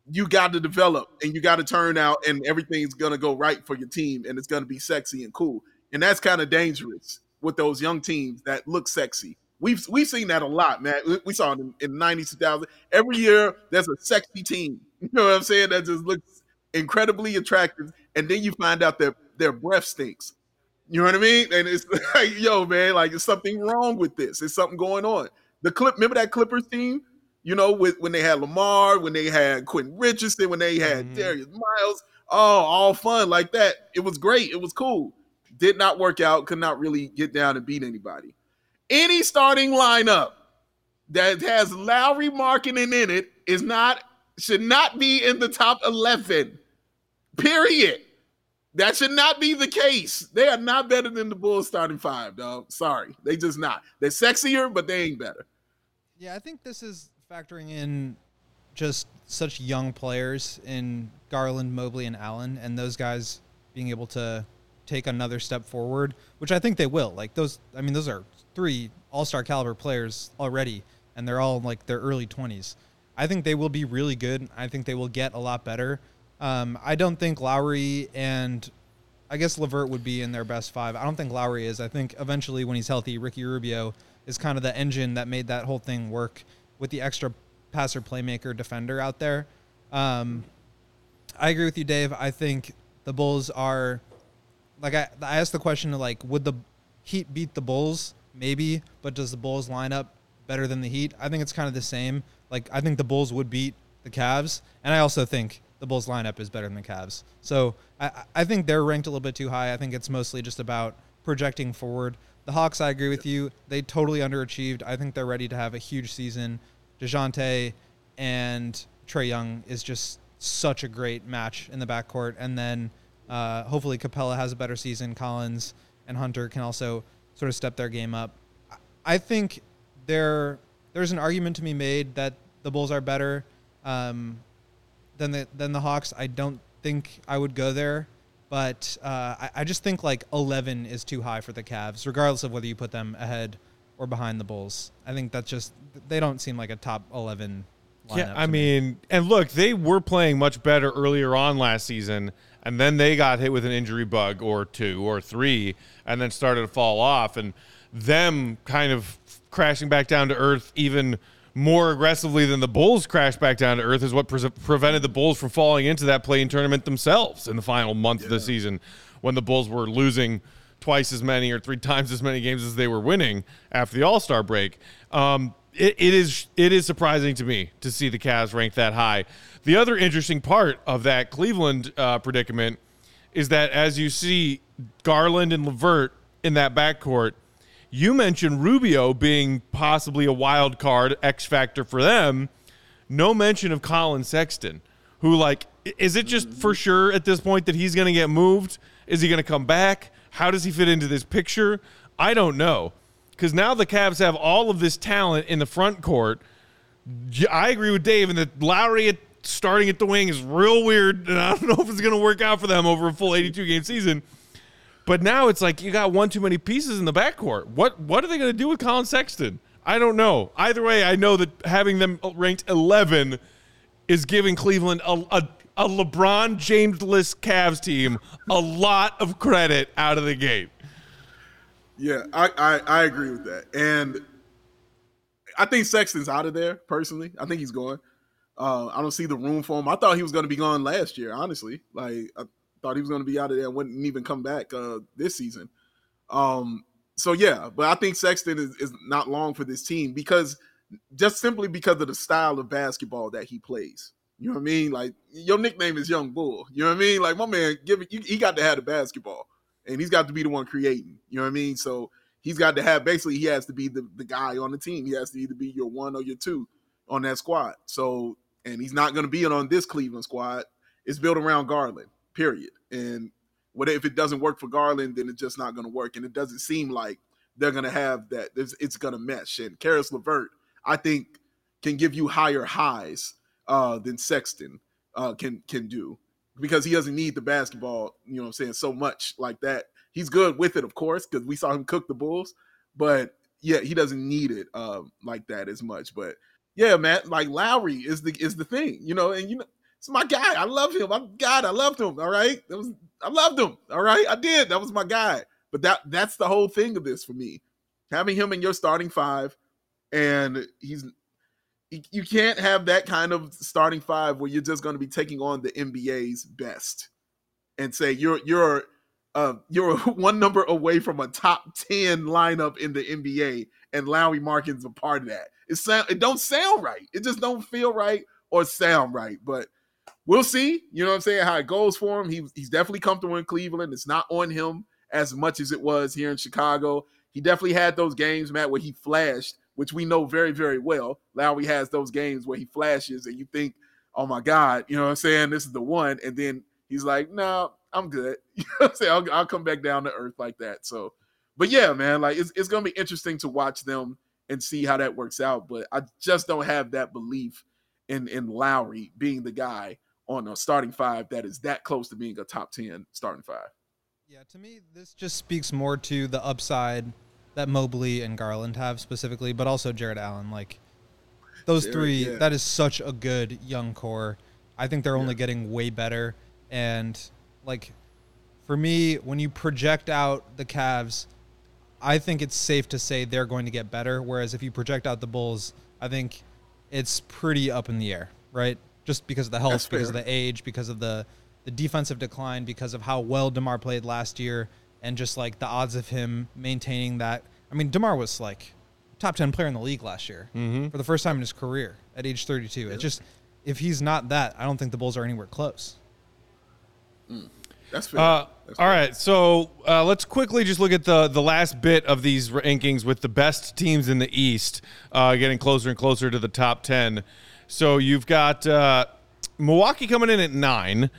you got to develop and you got to turn out and everything's going to go right for your team and it's going to be sexy and cool. And that's kind of dangerous with those young teams that look sexy. We've we've seen that a lot, man. We saw it in, in 90, 2000. Every year there's a sexy team. You know what I'm saying? That just looks incredibly attractive. And then you find out that their breath stinks. You know what I mean? And it's like, yo, man, like there's something wrong with this. There's something going on. The clip, remember that Clippers team? You know, with when they had Lamar, when they had Quentin Richardson, when they had mm-hmm. Darius Miles, oh, all fun like that. It was great. It was cool. Did not work out. Could not really get down and beat anybody. Any starting lineup that has Lauri Markkanen in it is not should not be in the top 11. Period. That should not be the case. They are not better than the Bulls starting five, dog. Sorry. They just not. They're sexier, but they ain't better. Yeah, I think this is factoring in just such young players in Garland, Mobley, and Allen, and those guys being able to take another step forward, which I think they will. Like those, I mean, those are three All Star caliber players already, and they're all like their early twenties. I think they will be really good. I think they will get a lot better. Um, I don't think Lauri and I guess LeVert would be in their best five. I don't think Lauri is. I think eventually when he's healthy, Ricky Rubio is kind of the engine that made that whole thing work with the extra passer, playmaker, defender out there. Um, I agree with you, Dave. I think the Bulls are like I, I asked the question like would the Heat beat the Bulls? Maybe, but does the Bulls line up better than the Heat? I think it's kind of the same. Like I think the Bulls would beat the Cavs, and I also think the Bulls lineup is better than the Cavs. So I, I think they're ranked a little bit too high. I think it's mostly just about projecting forward. The Hawks, I agree with you. They totally underachieved. I think they're ready to have a huge season. Dejounte and Trae Young is just such a great match in the backcourt. And then uh, hopefully Capela has a better season. Collins and Hunter can also sort of step their game up. I think there there's an argument to be made that the Bulls are better um, than the than the Hawks. I don't think I would go there, but uh, I, I just think like 11 is too high for the Cavs, regardless of whether you put them ahead or behind the Bulls. I think that's just they don't seem like a top 11 yeah, I mean, me. and look, they were playing much better earlier on last season, and then they got hit with an injury bug or two or three, and then started to fall off. And them kind of crashing back down to earth even more aggressively than the Bulls crashed back down to earth is what pre- prevented the Bulls from falling into that play-in tournament themselves in the final month yeah. of the season when the Bulls were losing twice as many or three times as many games as they were winning after the All-Star break. Um, it, it is it is surprising to me to see the Cavs ranked that high. The other interesting part of that Cleveland uh, predicament is that as you see Garland and LeVert in that backcourt – you mentioned Rubio being possibly a wild card X factor for them. No mention of Collin Sexton, who like is it just for sure at this point that he's going to get moved? Is he going to come back? How does he fit into this picture? I don't know. Because now the Cavs have all of this talent in the front court. I agree with Dave, and that Lauri at, starting at the wing is real weird, and I don't know if it's going to work out for them over a full 82 game season. But now it's like you got one too many pieces in the backcourt. What what are they going to do with Collin Sexton? I don't know. Either way, I know that having them ranked 11 is giving Cleveland a, a, a LeBron James-less Cavs team a lot of credit out of the gate. Yeah, I, I, I agree with that. And I think Sexton's out of there, personally. I think he's going. Uh, I don't see the room for him. I thought he was going to be gone last year, honestly. Like, I, Thought he was going to be out of there, and wouldn't even come back uh, this season. Um, so yeah, but I think Sexton is, is not long for this team because just simply because of the style of basketball that he plays. You know what I mean? Like your nickname is Young Bull. You know what I mean? Like my man, give it. He got to have the basketball, and he's got to be the one creating. You know what I mean? So he's got to have basically he has to be the, the guy on the team. He has to either be your one or your two on that squad. So and he's not going to be on this Cleveland squad. It's built around Garland, period. And what if it doesn't work for Garland, then it's just not going to work. And it doesn't seem like they're going to have that. It's, it's going to mesh. And Caris LeVert, I think, can give you higher highs uh, than Sexton uh, can can do because he doesn't need the basketball. You know, what I'm saying so much like that. He's good with it, of course, because we saw him cook the Bulls. But yeah, he doesn't need it um, like that as much. But yeah, man, like Lauri is the is the thing, you know, and you know, it's my guy. I love him. I'm God, I loved him. All right. That was I loved him. All right. I did. That was my guy. But that that's the whole thing of this for me. Having him in your starting five, and he's you can't have that kind of starting five where you're just going to be taking on the NBA's best and say you're you're uh, you're one number away from a top 10 lineup in the NBA and Lauri Markkanen a part of that. It sound it don't sound right. It just don't feel right or sound right. But we'll see. You know what I'm saying? How it goes for him. He, he's definitely comfortable in Cleveland. It's not on him as much as it was here in Chicago. He definitely had those games, Matt, where he flashed, which we know very, very well. Lauri has those games where he flashes and you think, oh my God, you know what I'm saying? This is the one. And then he's like, no, I'm good. You know what I'm saying? I'll, I'll come back down to earth like that. So, but yeah, man, like it's, it's going to be interesting to watch them and see how that works out. But I just don't have that belief in, in Lauri being the guy on a starting five that is that close to being a top 10 starting five. Yeah, to me, this just speaks more to the upside that Mobley and Garland have specifically, but also Jarrett Allen. Like those Jarrett, three, yeah. that is such a good young core. I think they're only getting way better. And like for me, when you project out the Cavs, I think it's safe to say they're going to get better. Whereas if you project out the Bulls, I think it's pretty up in the air, right? Just because of the health, That's because of the age, because of the the defensive decline, because of how well DeMar played last year, and just like the odds of him maintaining that. I mean, DeMar was like top ten player in the league last year mm-hmm. for the first time in his career at age 32. It's just if he's not that, I don't think the Bulls are anywhere close. Mm. That's fair. Uh, That's all fair. right, so uh, let's quickly just look at the the last bit of these rankings with the best teams in the East, uh, getting closer and closer to the top ten. So you've got uh, Milwaukee coming in at nine,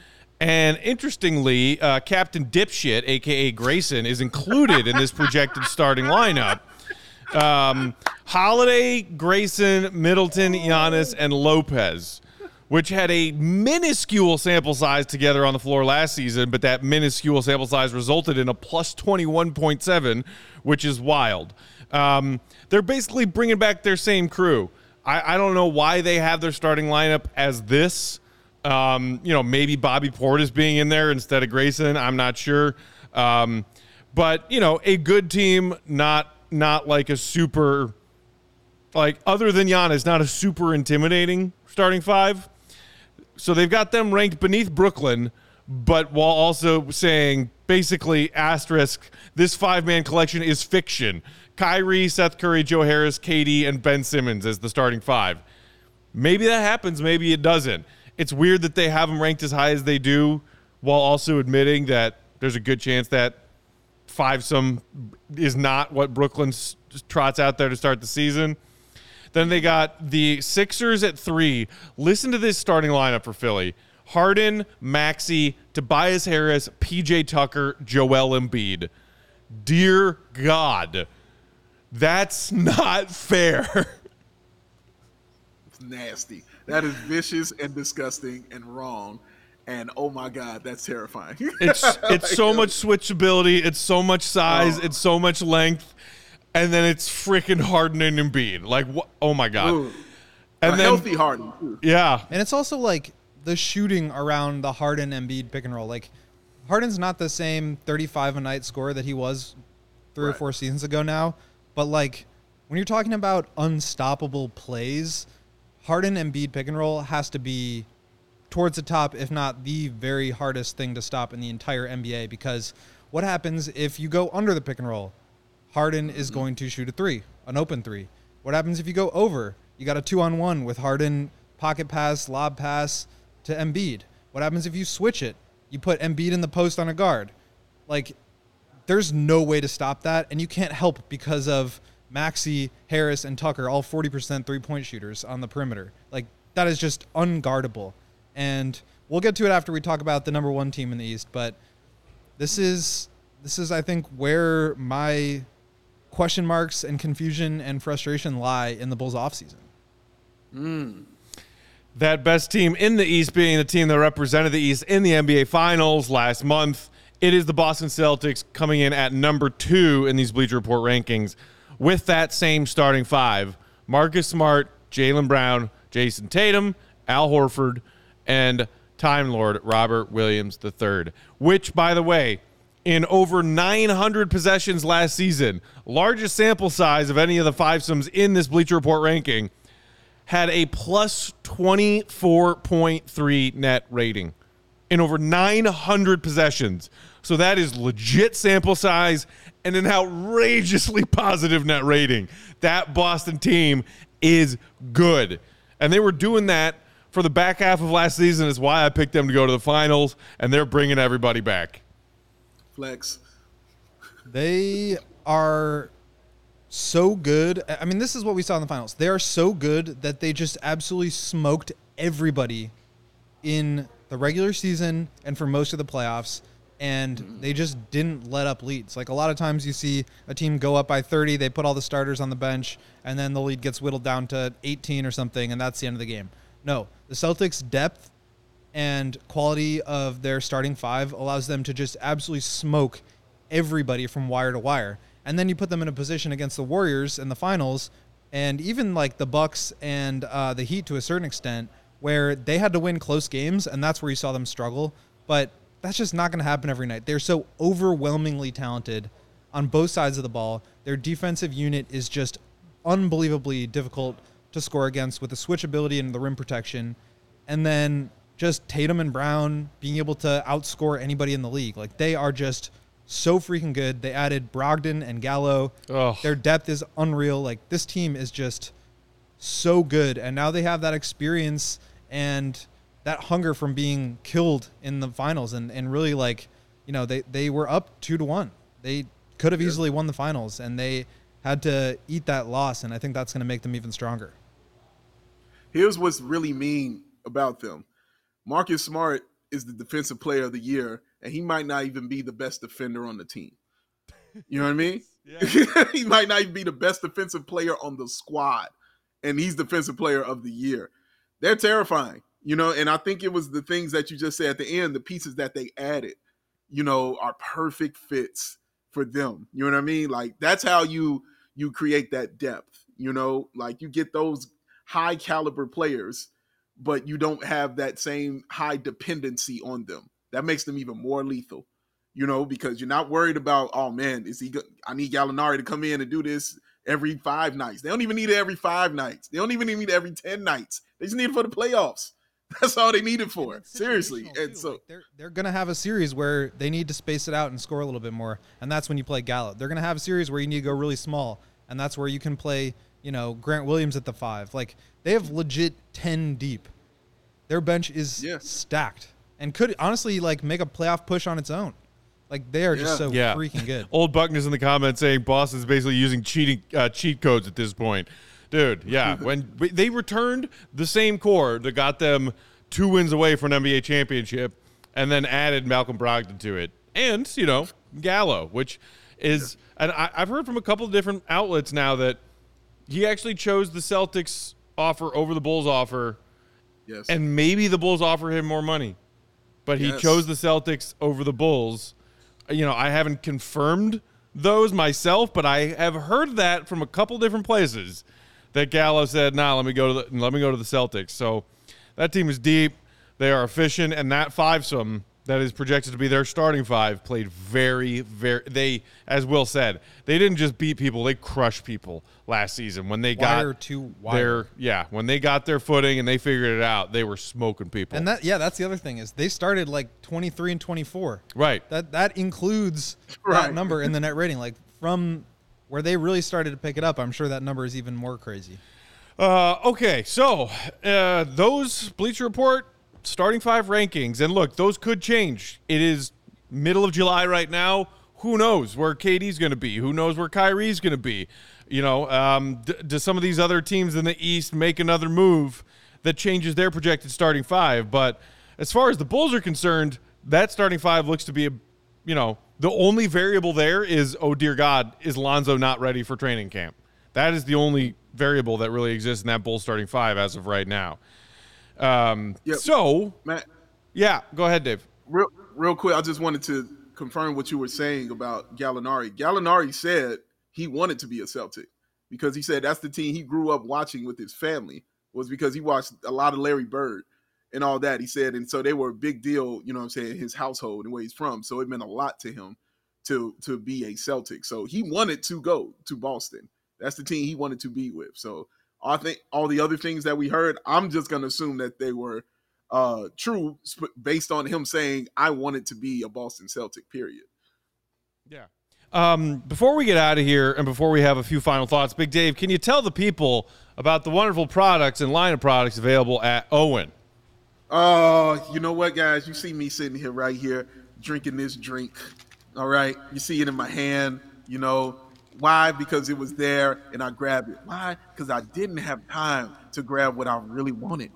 and interestingly, uh, Captain Dipshit, aka Grayson, is included in this projected starting lineup. Um, Holiday, Grayson, Middleton, Giannis, and Lopez, which had a minuscule sample size together on the floor last season, but that minuscule sample size resulted in a plus 21.7, which is wild. Um, they're basically bringing back their same crew. I, I don't know why they have their starting lineup as this. Um, you know, maybe Bobby Portis being in there instead of Grayson. I'm not sure. Um, but you know, a good team, not not like a super, like other than Giannis, not a super intimidating starting five. So they've got them ranked beneath Brooklyn, but while also saying basically asterisk, this five man collection is fiction. Kyrie, Seth Curry, Joe Harris, Katie, and Ben Simmons as the starting five. Maybe that happens, maybe it doesn't. It's weird that they have them ranked as high as they do, while also admitting that there's a good chance that five some is not what Brooklyn trots out there to start the season. Then they got the Sixers at three. Listen to this starting lineup for Philly: Harden, Maxey, Tobias Harris, PJ Tucker, Joel Embiid. Dear God, that's not fair. It's nasty. That is vicious and disgusting and wrong. And oh my God, that's terrifying. It's it's so much switchability. It's so much size. Oh. It's so much length, and then it's freaking Harden and Embiid. Like what? Oh my God! Ooh. And a then healthy Harden. too. yeah, And it's also like the shooting around the Harden Embiid pick and roll. Like Harden's not the same 35 a night scorer that he was three or four seasons ago now, but like when you're talking about unstoppable plays, Harden and Embiid pick and roll has to be towards the top, if not the very hardest thing to stop in the entire NBA. Because what happens if you go under the pick and roll? Harden is going to shoot a three, an open three. What happens if you go over? You got a two on one with Harden, pocket pass, lob pass to Embiid. What happens if you switch it? You put Embiid in the post on a guard. Like there's no way to stop that, and you can't help because of Maxey, Harris, and Tucker, all 40% three point shooters on the perimeter. Like, that is just unguardable. And we'll get to it after we talk about the number one team in the East, but this is this is I think where my question marks and confusion and frustration lie in the Bulls offseason. Hmm. That best team in the East being the team that represented the East in the NBA Finals last month. It is the Boston Celtics coming in at number two in these Bleacher Report rankings with that same starting five Marcus Smart, Jaylen Brown, Jayson Tatum, Al Horford, and Time Lord Robert Williams III. Which, by the way, in over 900 possessions last season, largest sample size of any of the fivesomes in this Bleacher Report ranking, had a plus 24.3 net rating in over 900 possessions. So that is legit sample size and an outrageously positive net rating. That Boston team is good. And they were doing that for the back half of last season. Is why I picked them to go to the finals, and they're bringing everybody back. Flex. They are so good. I mean, this is what we saw in the finals. They are so good that they just absolutely smoked everybody in the regular season and for most of the playoffs. And they just didn't let up leads. Like a lot of times you see a team go up by 30, they put all the starters on the bench, and then the lead gets whittled down to 18 or something, and that's the end of the game. No, the Celtics' depth and quality of their starting five allows them to just absolutely smoke everybody from wire to wire. And then you put them in a position against the Warriors in the finals, and even like the Bucks and uh, the Heat to a certain extent, where they had to win close games, and that's where you saw them struggle. But that's just not going to happen every night. They're so overwhelmingly talented on both sides of the ball. Their defensive unit is just unbelievably difficult to score against with the switchability and the rim protection. And then just Tatum and Brown being able to outscore anybody in the league. Like they are just so freaking good. They added Brogdon and Gallo. Ugh. Their depth is unreal. Like this team is just so good. And now they have that experience and that hunger from being killed in the finals and, and really like, you know, they, they were up two to one. They could have easily won the finals and they had to eat that loss. And I think that's going to make them even stronger. Here's what's really mean about them. Marcus Smart is the defensive player of the year, and he might not even be the best defender on the team. You know what I mean? he might not even be the best defensive player on the squad, and he's defensive player of the year. They're terrifying, you know. And I think it was the things that you just said at the end, the pieces that they added, you know, are perfect fits for them. You know what I mean? Like that's how you you create that depth. You know, like you get those high caliber players but you don't have that same high dependency on them. That makes them even more lethal, you know, because you're not worried about, oh man, is he? Go- I need Gallinari to come in and do this every five nights. They don't even need it every five nights. They don't even need it every ten nights. They just need it for the playoffs. That's all they need it for. Seriously, and too. so Like, they're they're gonna have a series where they need to space it out and score a little bit more, and that's when you play Gallo. They're gonna have a series where you need to go really small, and that's where you can play, you know, Grant Williams at the five. Like they have legit ten deep. Their bench is Yeah. stacked and could honestly like make a playoff push on its own. Like they are just so Yeah. freaking good. Old Buckner's in the comments saying Boston's basically using cheating uh, cheat codes at this point. Dude, yeah. when they returned the same core that got them two wins away from an NBA championship and then added Malcolm Brogdon to it. And, you know, Gallo, which is, and I, I've heard from a couple of different outlets now that he actually chose the Celtics offer over the Bulls offer yes, and maybe the Bulls offer him more money, but he Yes. chose the Celtics over the Bulls. You know, I haven't confirmed those myself, but I have heard that from a couple different places that Gallo said, "Nah, let me go to the let me go to the Celtics." So that team is deep. They are efficient, and that fivesome that is projected to be their starting five played very, very. They, as Will said, they didn't just beat people; they crushed people last season when they Wire got to wire. their yeah when they got their footing and they figured it out. They were smoking people. And that yeah, that's the other thing is they started like 23 and 24. right. That that includes that number in the net rating. Like from where they really started to pick it up, I'm sure that number is even more crazy. Uh, okay, so uh, those Bleacher Report starting five rankings, and look, those could change. It is middle of July right now. who knows where KD's going to be? Who knows where Kyrie's going to be? You know, um, d- do some of these other teams in the East make another move that changes their projected starting five? But as far as the Bulls are concerned, that starting five looks to be a, you know, the only variable there is, oh dear God, is Lonzo not ready for training camp? That is the only variable that really exists in that Bulls starting five as of right now. Um, Yep. So, Matt, yeah, go ahead, Dave. real real quick, I just wanted to confirm what you were saying about Gallinari. Gallinari said he wanted to be a Celtic because he said that's the team he grew up watching with his family was because he watched a lot of Larry Bird and all that. He said, and so they were a big deal, you know what I'm saying, his household and where he's from. So it meant a lot to him to to be a Celtic. So he wanted to go to Boston. That's the team he wanted to be with. So I think all the other things that we heard, I'm just gonna assume that they were uh true based on him saying I wanted to be a Boston Celtic. Period. Yeah. Um, before we get out of here and before we have a few final thoughts, Big Dave, can you tell the people about the wonderful products and line of products available at Owyn? Uh, you know what, guys? You see me sitting here right here drinking this drink. All right, you see it in my hand. You know why? Because it was there and I grabbed it. Why? Because I didn't have time to grab what I really wanted.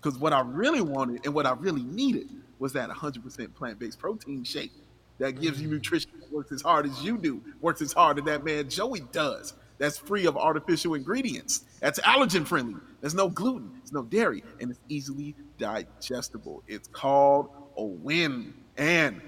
Because what I really wanted and what I really needed was that 100% plant-based protein shake that gives you nutrition, that works as hard as you do, works as hard as that man Joey does. That's free of artificial ingredients. That's allergen friendly. There's no gluten, there's no dairy, and it's easily digestible. It's called a win, and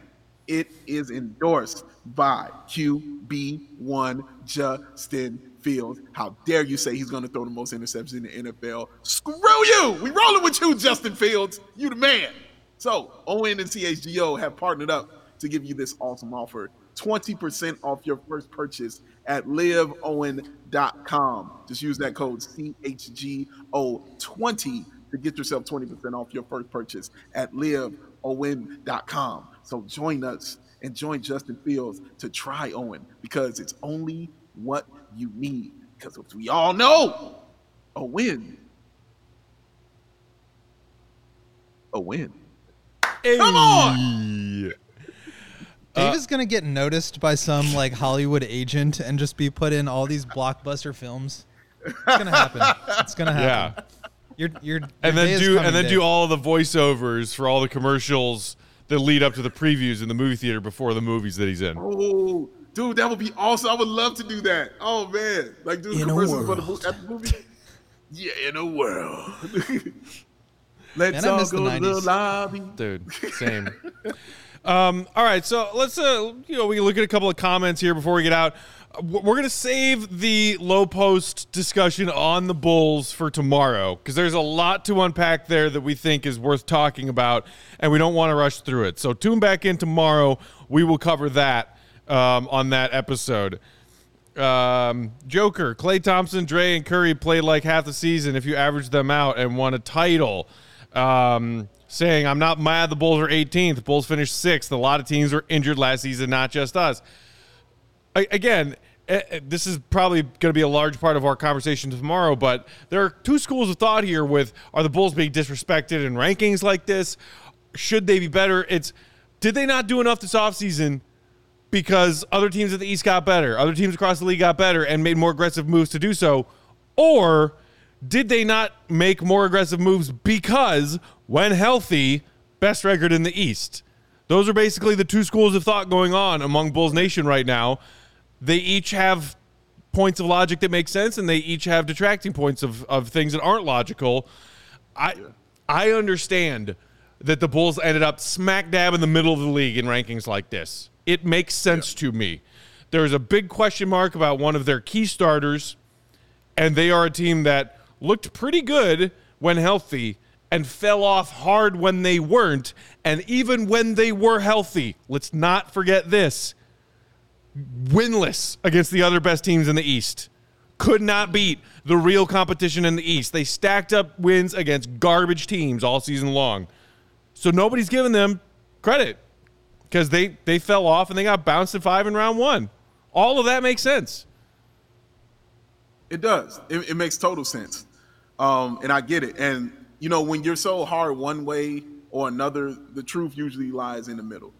it is endorsed by QB1 Justin Fields. How dare you say he's going to throw the most interceptions in the NFL? Screw you! We rolling with you, Justin Fields. You the man. So, Owyn and CHGO have partnered up to give you this awesome offer 20% off your first purchase at liveowyn.com. Just use that code CHGO20 to get yourself 20% off your first purchase at liveowyn.com. So join us and join Justin Fields to try Owyn because it's only what you need. Because as we all know, a win. A win. Come on! Dave uh, is gonna get noticed by some like Hollywood agent and just be put in all these blockbuster films. It's gonna happen. It's gonna happen. Yeah. Your your, your And then do coming, and then Dave. do all the voiceovers for all the commercials that lead up to the previews in the movie theater before the movies that he's in. Oh, dude, that would be awesome. I would love to do that. Oh man, like do In a commercials for the mo- at the movie. yeah, in a world. Let's Man, all miss the go to the lobby. Dude, same. um, all right, so let's uh, you know we can look at a couple of comments here before we get out. We're gonna save the Lowe Post discussion on the Bulls for tomorrow because there's a lot to unpack there that we think is worth talking about, and we don't want to rush through it. So tune back in tomorrow. We will cover that um, on that episode. Um, Joker, Klay Thompson, Dre, and Curry played like half the season if you average them out and won a title. Um, saying, I'm not mad the Bulls are 18th. Bulls finished sixth. A lot of teams were injured last season, not just us. Again, Eh, eh, this is probably going to be a large part of our conversation tomorrow, but there are two schools of thought here with are the Bulls being disrespected in rankings like this? Should they be better? It's did they not do enough this offseason because other teams at the East got better, other teams across the league got better and made more aggressive moves to do so? Or did they not make more aggressive moves because, when healthy, best record in the East? Those are basically the two schools of thought going on among Bulls Nation right now. They each have points of logic that make sense, and they each have detracting points of, of things that aren't logical. I I understand that the Bulls ended up smack dab in the middle of the league in rankings like this. It makes sense to me. There's a big question mark about one of their key starters, and they are a team that looked pretty good when healthy and fell off hard when they weren't. And even when they were healthy, let's not forget this winless against the other best teams in the East. Could not beat the real competition in the East. They stacked up wins against garbage teams all season long. So nobody's giving them credit because they, they fell off and they got bounced in five in round one. All of that makes sense. It does. It, it makes total sense. Um, and I get it. And you know, when you're so hard one way or another, the truth usually lies in the middle.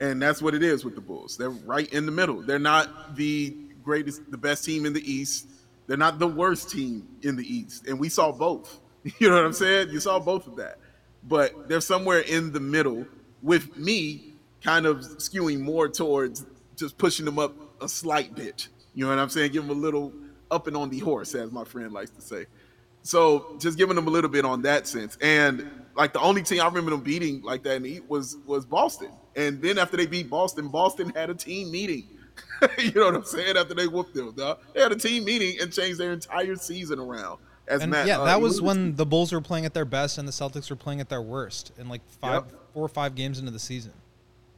And that's what it is with the Bulls. They're right in the middle. They're not the greatest, the best team in the East. They're not the worst team in the East. And we saw both. You know what I'm saying? You saw both of that. But they're somewhere in the middle with me kind of skewing more towards just pushing them up a slight bit. You know what I'm saying? Give them a little up and on the horse, as my friend likes to say. So just giving them a little bit on that sense. And like the only team I remember them beating like that was was Boston. And then after they beat Boston, Boston had a team meeting. you know what I'm saying? After they whooped them, dog. they had a team meeting and changed their entire season around. As And Matt, yeah, uh, that was when the Bulls were playing at their best and the Celtics were playing at their worst in like five, Yep. four or five games into the season.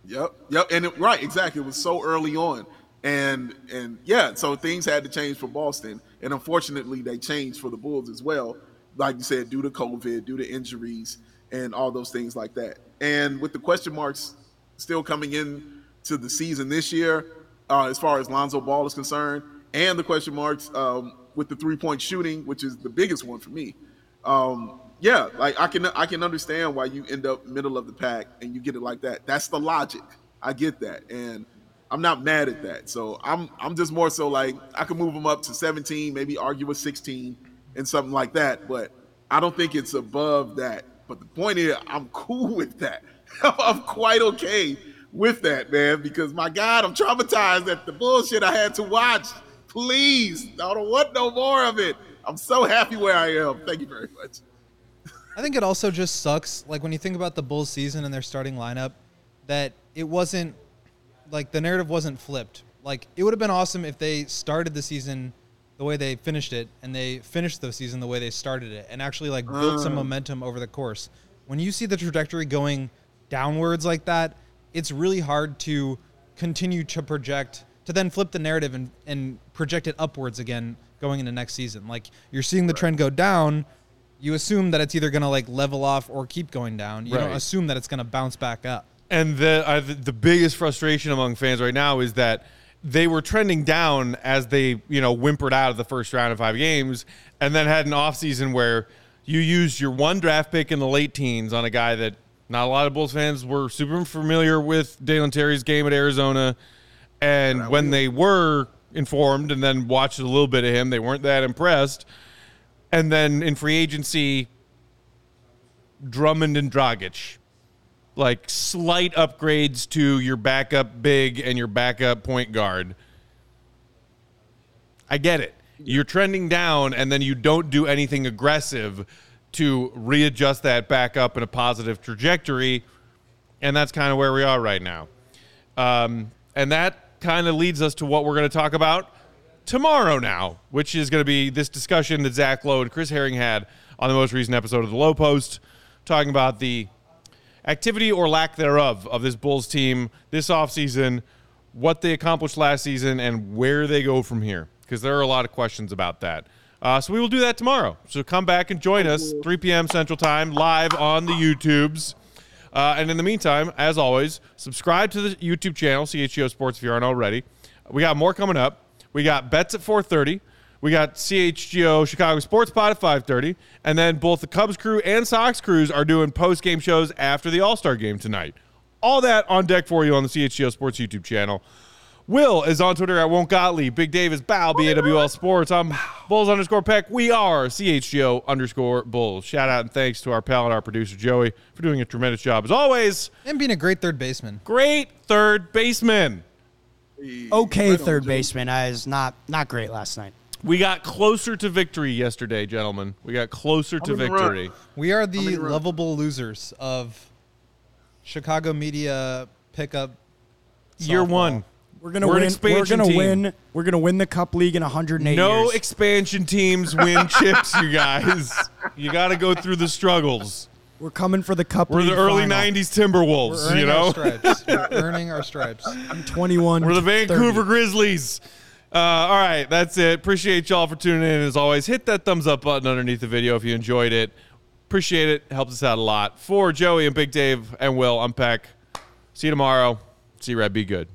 Yep, yep, and it, right, exactly. It was so early on, and and yeah, so things had to change for Boston, and unfortunately, they changed for the Bulls as well. Like you said, due to COVID, due to injuries, and all those things like that. And with the question marks still coming in to the season this year, uh, as far as Lonzo Ball is concerned, and the question marks um, with the three point shooting, which is the biggest one for me. Um, yeah, like I can I can understand why you end up middle of the pack and you get it like that. That's the logic. I get that, and I'm not mad at that. So I'm I'm just more so like I could move them up to 17, maybe argue with 16 and something like that. But I don't think it's above that. But the point is, I'm cool with that. I'm quite okay with that, man, because my God, I'm traumatized at the bullshit I had to watch. Please, I don't want no more of it. I'm so happy where I am. Thank you very much. I think it also just sucks, like when you think about the Bulls season and their starting lineup, that it wasn't like the narrative wasn't flipped. Like it would have been awesome if they started the season the way they finished it and they finished the season the way they started it and actually like built some momentum over the course. When you see the trajectory going downwards like that, it's really hard to continue to project to then flip the narrative and, and project it upwards again going into next season. Like you're seeing the trend go down, you assume that it's either going to like level off or keep going down. You don't assume that it's going to bounce back up. And the uh, the biggest frustration among fans right now is that they were trending down as they you know whimpered out of the first round of five games, and then had an offseason where you used your one draft pick in the late teens on a guy that not a lot of Bulls fans were super familiar with Dalen Terry's game at Arizona, and when they were informed and then watched a little bit of him, they weren't that impressed. And then in free agency, Drummond and Dragic like slight upgrades to your backup big and your backup point guard. I get it. You're trending down and then you don't do anything aggressive to readjust that back up in a positive trajectory. And that's kind of where we are right now. Um, and that kind of leads us to what we're going to talk about tomorrow now, which is going to be this discussion that Zach Lowe and Chris Herring had on the most recent episode of the Lowe Post, talking about the activity or lack thereof of this Bulls team this offseason, what they accomplished last season, and where they go from here. Because there are a lot of questions about that. Uh, so we will do that tomorrow. So come back and join us, 3 p.m. Central Time, live on the YouTubes. Uh, and in the meantime, as always, subscribe to the YouTube channel, CHGO Sports, if you aren't already. We got more coming up. We got bets at 4:30. We got CHGO Chicago Sports Pod at 5:30, and then both the Cubs crew and Sox crews are doing post-game shows after the All-Star game tonight. All that on deck for you on the CHGO Sports YouTube channel. Will is on Twitter at Won't Gottlieb. Big Dave is Bow, BAWL Sports. I'm Bulls underscore Peck. We are CHGO underscore Bulls. Shout out and thanks to our pal and our producer, Joey, for doing a tremendous job. As always, And being a great third baseman. great third baseman. Okay, Right third Joe. baseman. I was not not great last night. We got closer to victory yesterday, gentlemen. We got closer to many victory. We are the runs? lovable losers of Chicago media pickup. Year softball. one. We're gonna We're win. We're gonna team. win. We're gonna win the Cup League in 108 No years. expansion teams win chips, you guys. You got to go through the struggles. We're coming for the Cup We're League. the early final. '90s We're Timberwolves. earning You our know, stripes. We're earning our stripes. I'm 21. we're the to Vancouver 30. Grizzlies. Uh, all right, that's it. Appreciate y'all for tuning in. As always, hit that thumbs up button underneath the video if you enjoyed it. Appreciate it. Helps us out a lot. For Joey and Big Dave and Will, I'm Peck. See you tomorrow. See you, Red. Be good.